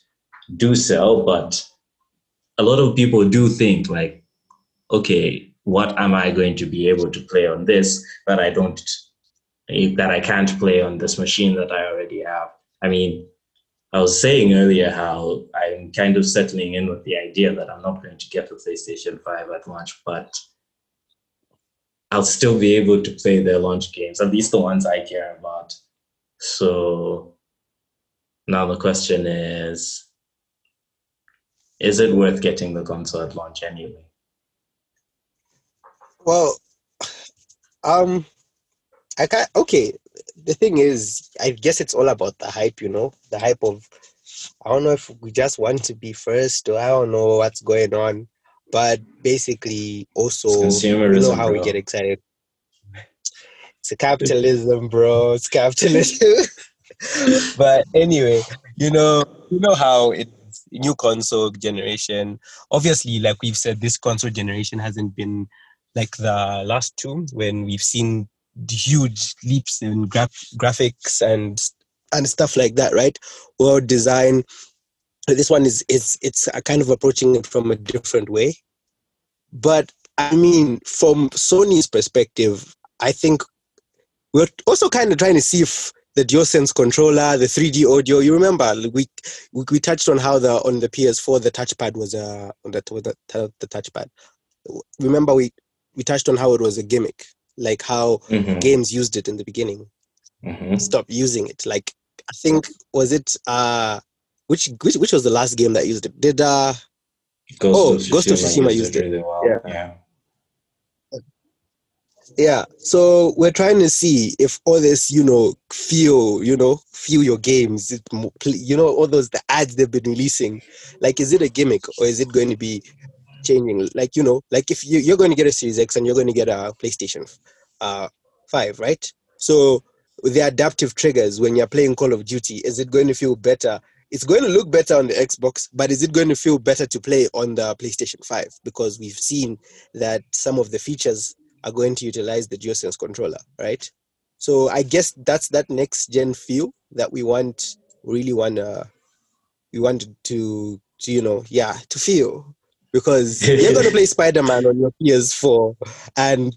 do sell, but a lot of people do think like, okay, what am I going to be able to play on this that I don't, eh, that I can't play on this machine that I already have? I mean, I was saying earlier how I'm kind of settling in with the idea that I'm not going to get a PlayStation 5 at launch, but I'll still be able to play their launch games, at least the ones I care about. So now the question is is it worth getting the console at launch anyway? well, um, I can't. Okay, the thing is, I guess it's all about the hype. You know, the hype of. I don't know if we just want to be first, or I don't know what's going on, but basically, also, you know how we get excited. It's a capitalism, bro. It's capitalism. (laughs) but anyway, you know, you know how it's new console generation. Obviously, like we've said, this console generation hasn't been like the last two when we've seen huge leaps in graph- graphics and and stuff like that, right? Or design. This one is is it's a kind of approaching it from a different way. But I mean, from Sony's perspective, I think we're also kind of trying to see if the DualSense controller, the 3D audio. You remember we we, we touched on how the on the PS4 the touchpad was a on the the, the touchpad. Remember we we touched on how it was a gimmick, like how Mhm. games used it in the beginning. Mhm. stop using it. Like I think was it uh which which which was the last game that used it? Did uh Ghost Oh, of Ghost of Tsushima Tsushima used it. really well. Yeah. yeah. yeah. So we're trying to see if all this, you know, feel, you know, feel your games, it, mo- pl- you know, all those the ads they've been releasing. Like, is it a gimmick or is it going to be changing? Like, you know, like if you, you're going to get a Series X and you're going to get a PlayStation uh, 5, right? So the adaptive triggers when you're playing Call of Duty, is it going to feel better? It's going to look better on the Xbox, but is it going to feel better to play on the PlayStation 5? Because we've seen that some of the features are going to utilize the DualSense controller, right? So I guess that's that next gen feel that we want, really want we want to, to you know, yeah, to feel because (laughs) you're going to play Spider Man on your PS4, and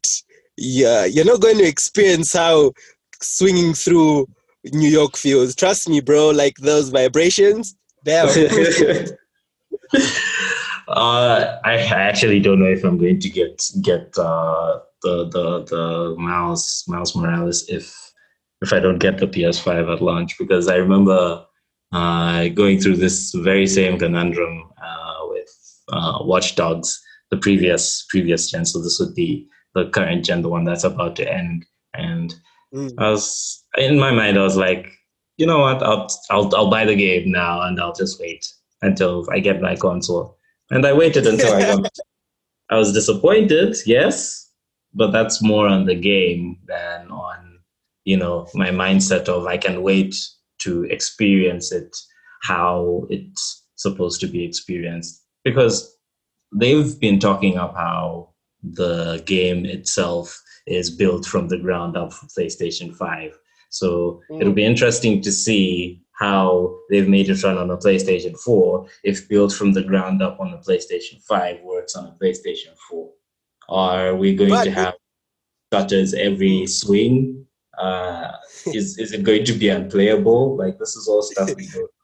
yeah, you're not going to experience how swinging through New York feels. Trust me, bro. Like those vibrations, they're (laughs) uh, I actually don't know if I'm going to get get uh, the the the Miles Miles Morales if if I don't get the PS5 at launch because I remember uh, going through this very same conundrum uh, uh, Watch Dogs, the previous previous gen. So this would be the current gen, the one that's about to end. And Mm. I was in my mind, I was like, you know what? I'll I'll I'll buy the game now, and I'll just wait until I get my console. And I waited until I got. (laughs) I was disappointed, yes, but that's more on the game than on you know my mindset of I can wait to experience it how it's supposed to be experienced because they've been talking up how the game itself is built from the ground up for PlayStation 5. So Mm. it'll be interesting to see how they've made it run on a PlayStation 4 if built from the ground up on a PlayStation 5 works on a PlayStation 4. Are we going But to have shutters every swing? Uh, is is it going to be unplayable? Like this is all stuff we don't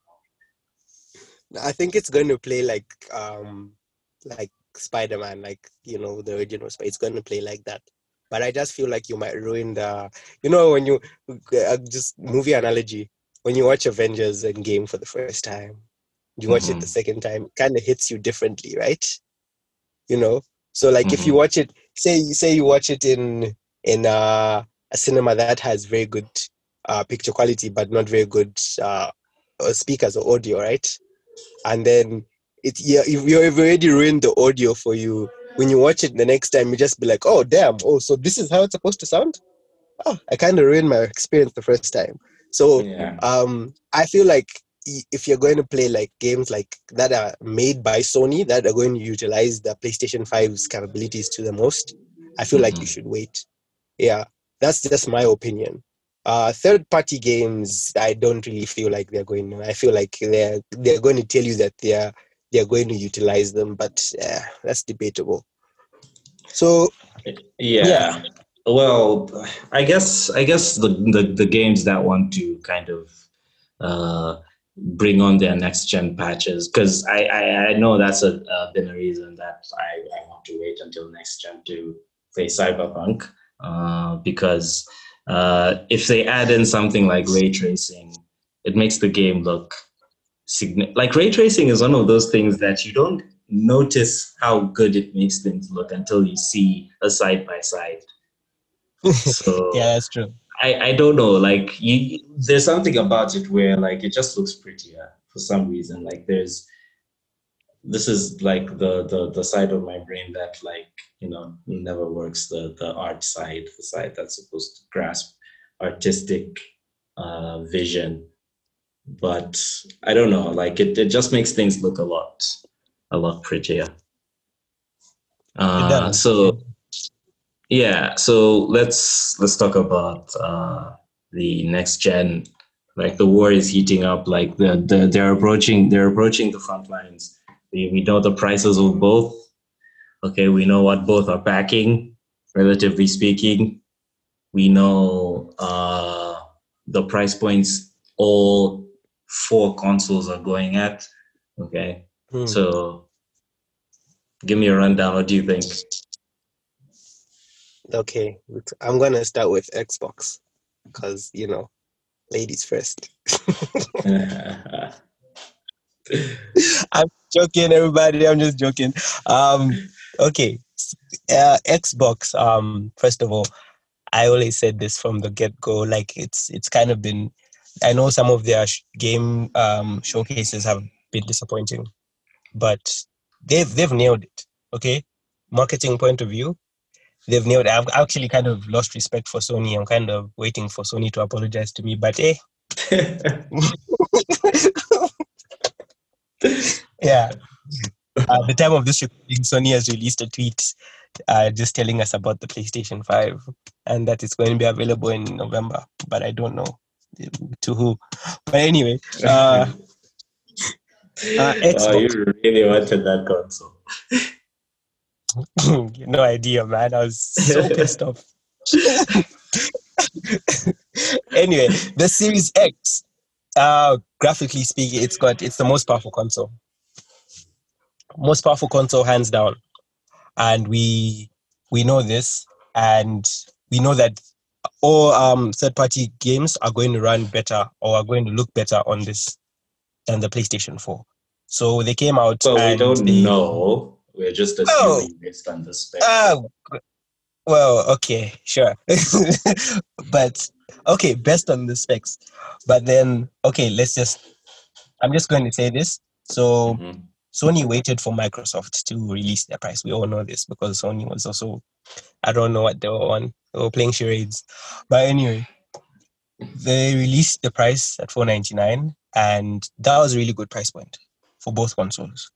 I think it's going to play like um like Spider Man, like you know the original. It's going to play like that. But I just feel like you might ruin the. You know when you uh, just movie analogy when you watch Avengers Endgame for the first time, you watch it the Mhm. second time, kind of hits you differently, right? You know. So like if you Mhm. watch it, say say you watch it in in uh, a cinema that has very good uh, picture quality but not very good uh, uh, speakers or audio, right? And then it yeah if you've already ruined the audio for you when you watch it the next time you just be like oh damn. Oh so this is how it's supposed to sound? Oh i kind of ruined my experience the first time. So yeah. um i feel like if you're going to play like games like that are made by sony that are going to utilize the playstation 5's capabilities to the most i feel like you Mhm. should wait. Yeah. That's just my opinion uh third party games i don't really feel like they're going to i feel like they're they're going to tell you that they're they're going to utilize them but uh, that's debatable so yeah. Yeah. Well, I guess I guess the, the the games that want to kind of uh, bring on their next gen patches because I, I I know that's a uh, been a reason that I, I want to wait until next gen to play Cyberpunk uh, because uh, if they add in something like ray tracing, it makes the game look signi- like ray tracing is one of those things that you don't notice how good it makes things look until you see a side by side. So yeah that's true I, I don't know like you there's something about it where like it just looks prettier for some reason like there's this is like the the the side of my brain that like you know never works the the art side the side that's supposed to grasp artistic uh vision. But i don't know like it, it just makes things look a lot a lot prettier. Uh, so yeah so let's let's talk about uh the next gen. Like the war is heating up like the, the they're approaching they're approaching the front lines we, we know the prices of both. Okay we know what both are packing relatively speaking. We know uh the price points all four consoles are going at okay? Hmm. so give me a rundown. What do you think? Okay i'm gonna start with xbox because you know, ladies first. (laughs) (laughs) I'm joking, everybody. I'm just joking. Um, okay, uh, Xbox. Um, first of all, I always said this from the get go. Like it's it's kind of been. I know some of their game um, showcases have been disappointing, but they've they've nailed it. Okay, marketing point of view, they've nailed. It. I've actually kind of lost respect for Sony. I'm kind of waiting for Sony to apologize to me, but eh. (laughs) (laughs) yeah. At the time of this recording, Sony has released a tweet uh, just telling us about the PlayStation 5 and that it's going to be available in November, but I don't know to who. But anyway, uh, (laughs) uh, oh, you really wanted that console. (laughs) no idea, man. I was so (laughs) pissed off. anyway, the Series X, uh, graphically speaking, it's got it's the most powerful console. Most powerful console, hands down and we we know this, and we know that all um, third-party games are going to run better or are going to look better on this than the PlayStation 4. So they came out. Well, we don't they, know. We're just assuming oh, based on the spec. Uh, well, okay, sure, (laughs) but okay, based on the specs. But then, okay, let's just. I'm just going to say this. So. Mm-hmm Sony waited for Microsoft to release their price. We all know this because Sony was also, I don't know what they were on. They were playing charades. But anyway, they released the price at 499 and that was a really good price point for both consoles.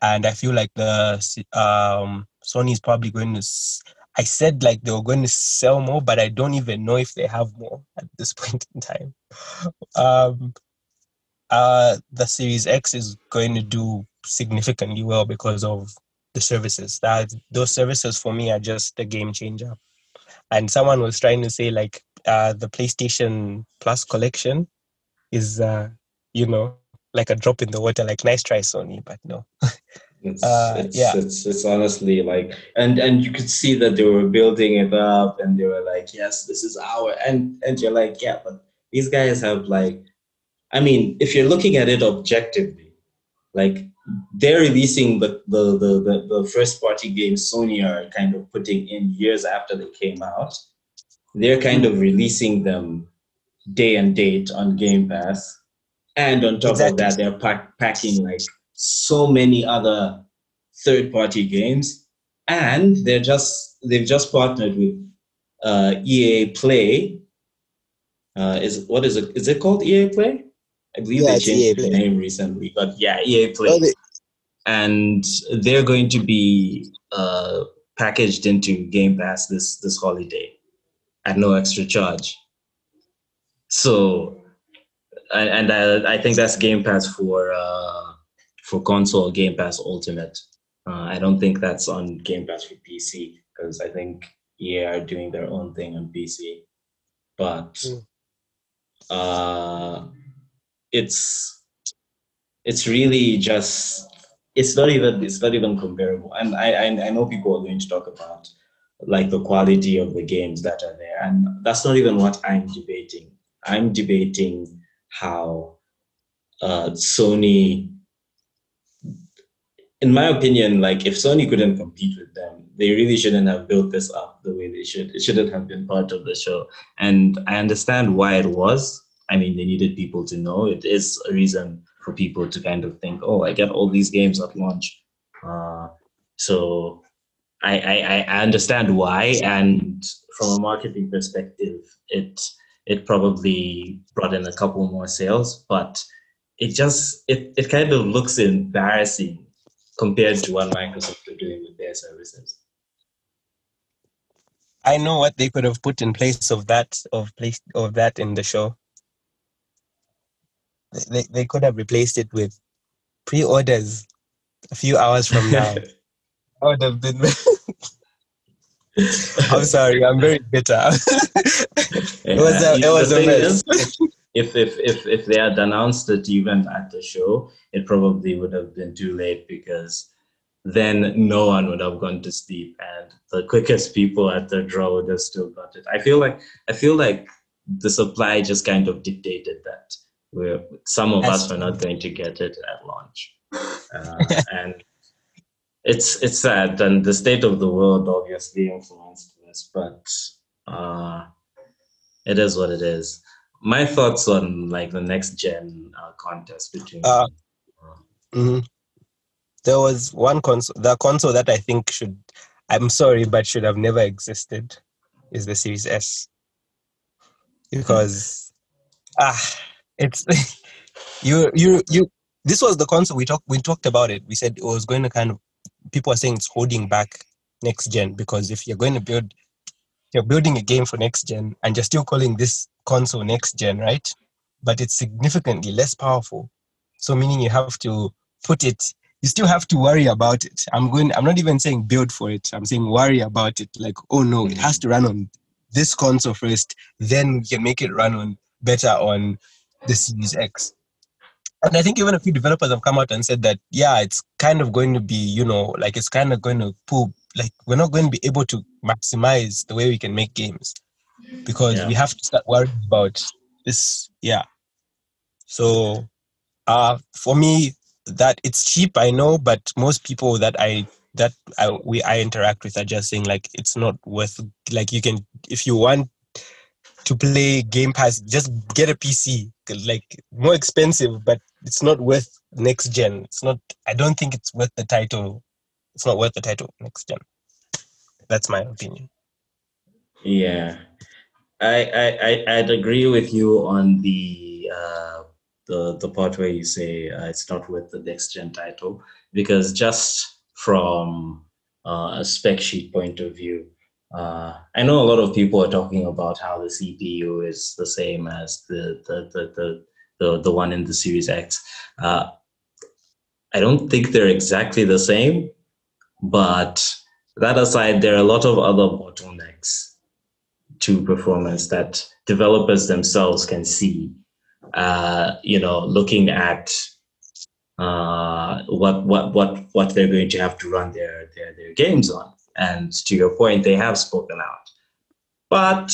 And I feel like the um, Sony is probably going to. I said like they were going to sell more, but I don't even know if they have more at this (laughs) point in time. Um, uh, the Series X is going to do significantly well because of the services. That those services for me are just a game changer. And someone was trying to say like uh, the PlayStation Plus collection is, uh, you know, like a drop in the water. Like nice try, Sony, but no. (laughs) It's, uh, it's, yeah. it's it's honestly like and and you could see that they were building it up and they were like yes this is our and and you're like yeah but these guys have like I mean, if you're looking at it objectively, like they're releasing the the, the, the, the first party games Sony are kind of putting in years after they came out. They're kind of releasing them day and date on Game Pass. And on top exactly. of that, they're pack, packing like so many other third party games. And they're just they've just partnered with uh, EA Play. Uh, is what is it? Is it called EA Play? I believe yeah, they changed the name recently, but yeah, EA Play. Oh, they- and they're going to be uh, packaged into Game Pass this this holiday at no extra charge. So, and I, I think that's Game Pass for uh, for console Game Pass Ultimate. Uh, I don't think that's on Game Pass for PC because I think EA are doing their own thing on PC. But mm. uh, it's it's really just it's not even it's not even comparable. And I, I I know people are going to talk about like the quality of the games that are there, and that's not even what I'm debating. I'm debating how uh, Sony, in my opinion, like if Sony couldn't compete with them, they really shouldn't have built this up the way they should. It shouldn't have been part of the show. And I understand why it was I mean, they needed people to know. It is a reason for people to kind of think, oh, I get all these games at launch. Uh, so I, I, I understand why, and from a marketing perspective, it it probably brought in a couple more sales, but it just it, it kind of looks embarrassing compared to what Microsoft are doing with their services. I know what they could have put in place of that of place of that in the show they, they could have replaced it with pre-orders a few hours from (laughs) now. I would have been. (laughs) I'm sorry, I'm very bitter. (laughs) it was a, it was a mess. if, if if if they had announced it even at the show, it probably would have been too late because then no one would have gone to sleep, and the quickest people at the draw would have still got it. I feel like I feel like the supply just kind of dictated that. Where some of That's us were not going to get it at launch, uh, (laughs) and it's it's sad. And the state of the world obviously influenced this, but uh, it is what it is. My thoughts on like the next gen uh, contest between. Uh, Mhm. There was one console, the console that I think should, I'm sorry, but should have never existed is the Series S. Because, ah, it's, (laughs) you, you, you, this was the console we talked, we talked about it. We said it was going to kind of, people are saying it's holding back next gen because if you're going to build, you're building a game for next gen and you're still calling this console next gen, right? But it's significantly less powerful. So meaning you have to put it, you still have to worry about it. I'm going, I'm not even saying build for it. I'm saying worry about it. Like, oh no, it has mm. to run on this console first, then we can make it run on better on the Series X. And I think even a few developers have come out and said that, yeah, it's kind of going to be, you know, like it's kind of going to pull, like we're not going to be able to maximize the way we can make games because Yeah. we have to start worrying about this. Yeah. So, uh, for me, that it's cheap, I know, but most people that I that I we I interact with are just saying like it's not worth like you can if you want to play Game Pass, just get a PC. Like more expensive, but it's not worth next gen. It's not. I don't think it's worth the title. It's not worth the title next gen. That's my opinion. Yeah, I I I I'd agree with you on the uh, the the part where you say uh, it's not worth the next gen title because just from uh, a spec sheet point of view, uh, I know a lot of people are talking about how the CPU is the same as the the the the the, the one in the Series X. Uh, I don't think they're exactly the same, but that aside, there are a lot of other bottlenecks to performance that developers themselves can see. Uh, you know, looking at uh, what what what what they're going to have to run their their their games on, and to your point, they have spoken out. But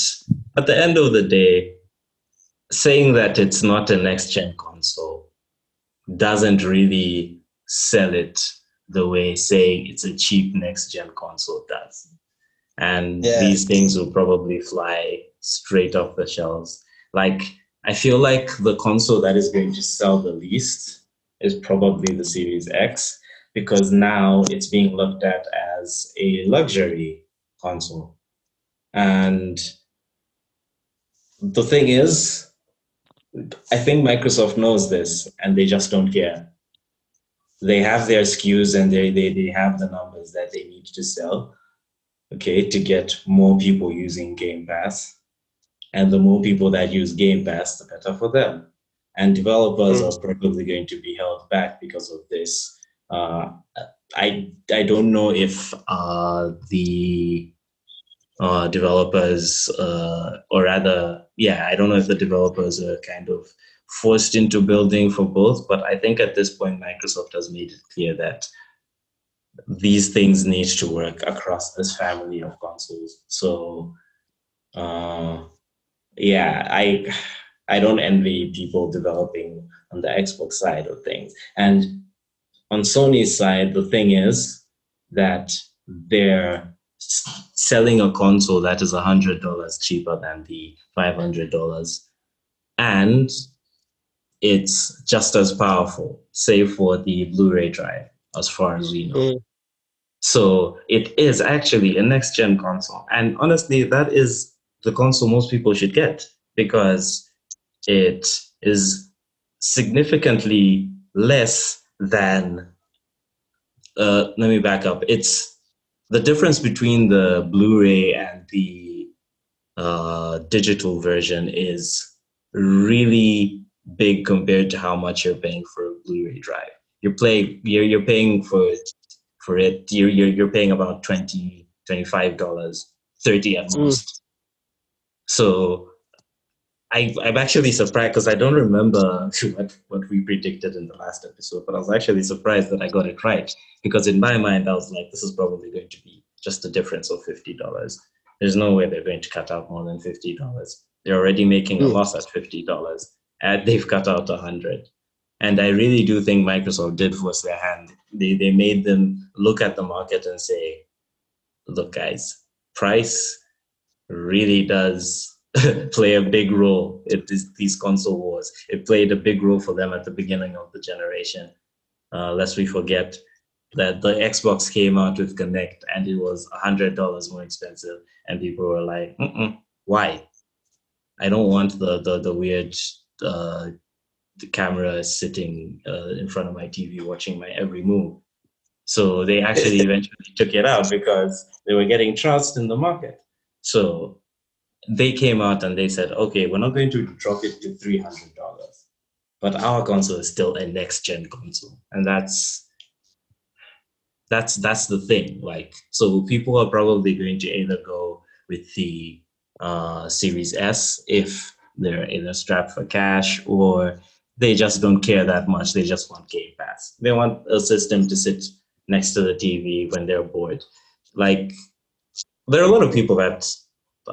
at the end of the day, saying that it's not a next gen console doesn't really sell it the way saying it's a cheap next gen console does. And Yeah. these things will probably fly straight off the shelves. Like, I feel like the console that is going to sell the least is probably the Series X because now it's being looked at as a luxury console. And the thing is, I think Microsoft knows this and they just don't care. They have their SKUs and they, they, they have the numbers that they need to sell, okay, to get more people using Game Pass. And the more people that use Game Pass, the better for them. And developers Mm. are probably going to be held back because of this. Uh, I, I don't know if uh, the uh, developers, uh, or rather, yeah, I don't know if the developers are kind of forced into building for both, but I think at this point, Microsoft has made it clear that these things need to work across this family of consoles. So, uh, yeah, I I don't envy people developing on the Xbox side of things. And on Sony's side, the thing is that they're selling a console that is hundred dollars cheaper than the five hundred dollars, and it's just as powerful, save for the Blu-ray drive, as far as we know. Mm. So it is actually a next gen console. And honestly, that is the console most people should get because it is significantly less than. Uh, let me back up. It's the difference between the Blu ray and the uh, digital version is really big compared to how much you're paying for a Blu ray drive. You're, play, you're, you're paying for for it, you're, you're, you're paying about 20 $25, 30 at Mm. most. So I, I'm actually surprised because I don't remember (laughs) what, what we predicted in the last episode, but I was actually surprised that I got it right because in my mind, I was like, this is probably going to be just a difference of $50. There's no way they're going to cut out more than $50. They're already making a Mm. loss at fifty dollars, and (laughs) they've cut out a hundred. And I really do think Microsoft did force their hand. They they made them look at the market and say, "Look, guys, price really does (laughs) play a big role in this, these console wars. It played a big role for them at the beginning of the generation. Uh, lest we forget that the Xbox came out with Kinect and it was hundred dollars more expensive, and people were like, "Why? I don't want the the the weird." Uh, the camera sitting uh, in front of my TV watching my every move. So they actually (laughs) eventually took it out because they were getting trust in the market. So they came out and they said, okay, we're not going to drop it to $300, but our console is still a next gen console. And that's, that's, that's the thing. Like, so people are probably going to either go with the uh, Series S if they're either strapped for cash or they just don't care that much. They just want Game Pass. They want a system to sit next to the TV when they're bored. Like there are a lot of people that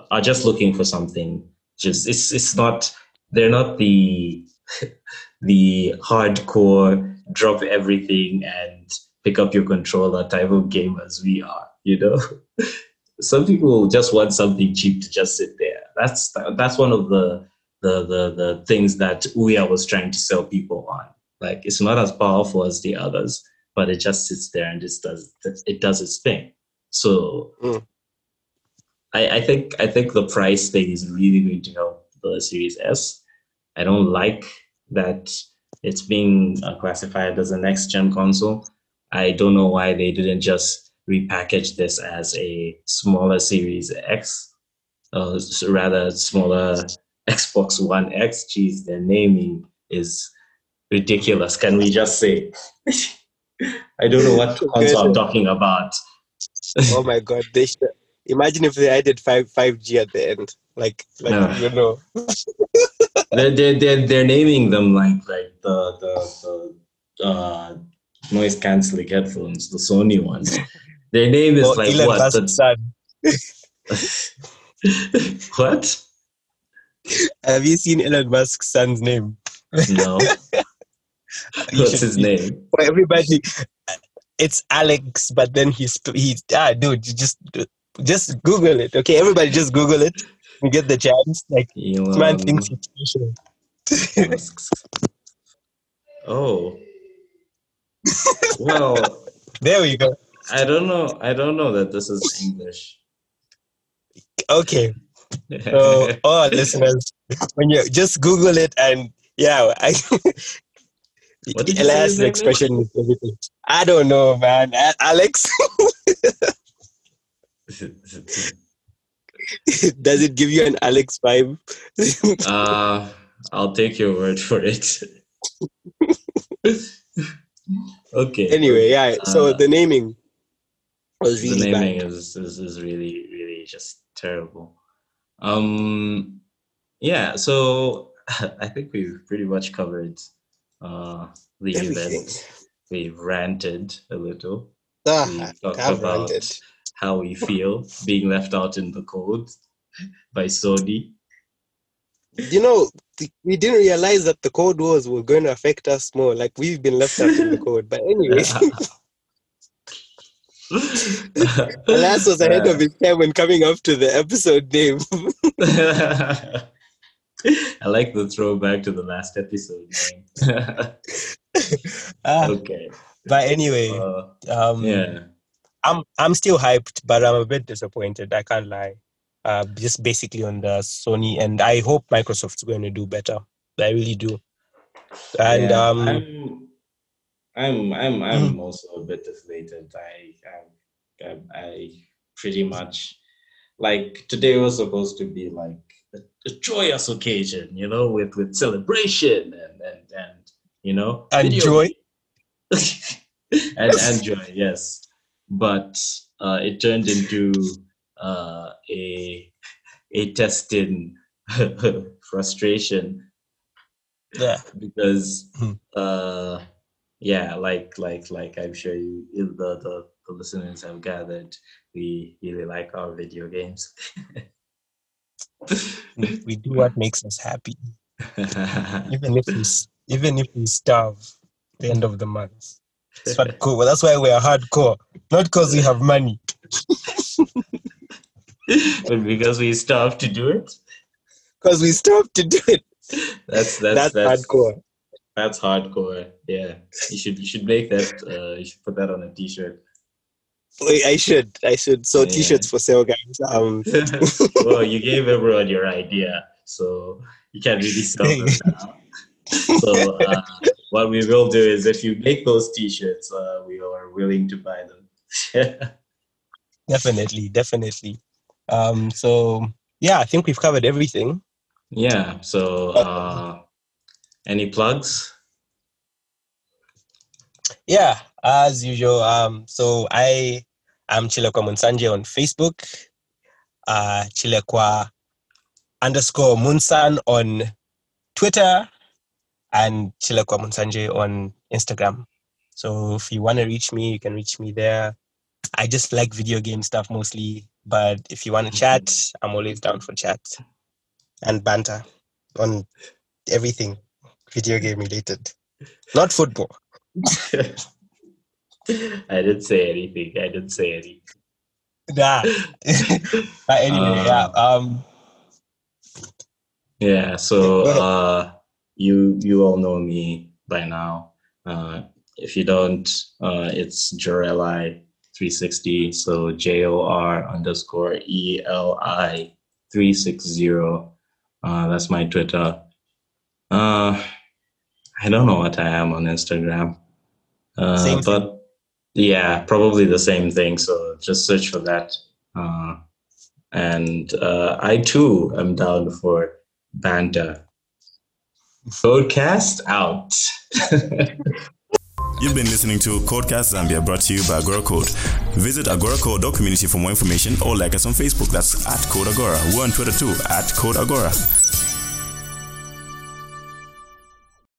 are just looking for something. Just it's it's not they're not the (laughs) the hardcore drop everything and pick up your controller type of gamers we are. You know, (laughs) some people just want something cheap to just sit there. That's that's one of the the the the things that Ouya was trying to sell people on. Like it's not as powerful as the others, but it just sits there and just does it does its thing. So Mm. I, I think I think the price thing is really going to help the Series S. I don't like that it's being uh, classified as a next gen console. I don't know why they didn't just repackage this as a smaller Series X, uh, rather smaller (laughs) Xbox One X. Geez, their naming is ridiculous. Can we just say? (laughs) I don't know what (laughs) console I'm talking about. oh my god, they should imagine if they added five five G at the end. Like like Yeah. you know. (laughs) they're, they're, they're, they're naming them like like the the, the uh, noise canceling headphones, the Sony ones. Their name is Oh, like Elon what? The, (laughs) what? Have you seen Elon Musk's son's name? No. (laughs) What's his name? For everybody, it's Alex, but then he's he's ah dude, you just just Google it, okay? Everybody, just Google it. You get the chance. Like this man thinks he's special. Oh. Well, (laughs) There we go. I don't know. I don't know that this is English. Okay. So, (laughs) all listeners, when you just Google it and yeah, (laughs) I. What did you say his Elias' name is? expression is everything. I don't know, man. Alex, (laughs) does it give you an Alex vibe? (laughs) uh, I'll take your word for it. (laughs) okay. anyway, yeah. So Uh, the naming was the really naming bad. is, is is really really just terrible. Um, yeah. So I think we've pretty much covered uh, the Everything. event. We've ranted a little. Ah, we talked about ranted. How we feel being left out in the cold by Sony. You know, we didn't realize that the Cold wars were going to affect us more. Like we've been left out in the cold. But anyway, (laughs) Elias (laughs) was ahead of his time when coming up to the episode name. (laughs) I like the throwback to the last episode. Ah, okay. but anyway, Uh, um, yeah. I'm I'm still hyped, but I'm a bit disappointed. I can't lie. Uh, just basically on the Sony, and I hope Microsoft's going to do better. I really do. And Yeah, um, I'm, I'm, I'm, I'm also a bit deflated. I, I, I, I pretty much like today was supposed to be like a, a joyous occasion, you know, with with celebration and and and you know, and video joy. (laughs) and, and joy, yes. But uh, it turned into uh, a a test in (laughs) frustration Yeah. because Hmm. uh, yeah, like like like I'm sure you the, the the listeners have gathered, we really like our video games. we do what makes us happy, (laughs) even if we even if we starve the end of the month. Cool. Well, that's why we're hardcore, not because we have money. (laughs) but because we starve to do it. Because we starve to do it. That's that's That's, that's hardcore. That's hardcore. Yeah, you should you should make that. Uh, you should put that on a t-shirt. Wait, I should. I should. So Yeah. t-shirts for sale, guys. Um, (laughs) well, you gave everyone your idea, so you can't really sell them (laughs) now. So uh, what we will do is, if you make those t-shirts, uh, we are willing to buy them. (laughs) definitely, definitely. Um, so yeah, I think we've covered everything. yeah. So, uh, any plugs? Yeah, as usual. Um, so I I'm Chilekwa Munsanje on Facebook. Uh, Chilekwa underscore Munsan on Twitter, and Chilekwa Munsanje on Instagram. So if you want to reach me, you can reach me there. I just like video game stuff mostly, but if you want to chat, I'm always down for chat and banter on everything video game related, not football. (laughs) I didn't say anything. I didn't say anything. Nah. (laughs) but anyway, yeah. Um, Yeah, so uh, you you all know me by now. Uh, if you don't, uh, it's Joreli three sixty. So J O R underscore E L I three six zero. Uh, that's my Twitter. Uh, I don't know what I am on Instagram, uh, Same thing. but yeah, probably the same thing. So just search for that. Uh, and uh, I too am down for banter. Codecast out. You've been listening to Codecast Zambia brought to you by Agora Code. Visit agoracode.community for more information or like us on Facebook. That's at Code Agora. We're on Twitter too, at Code Agora.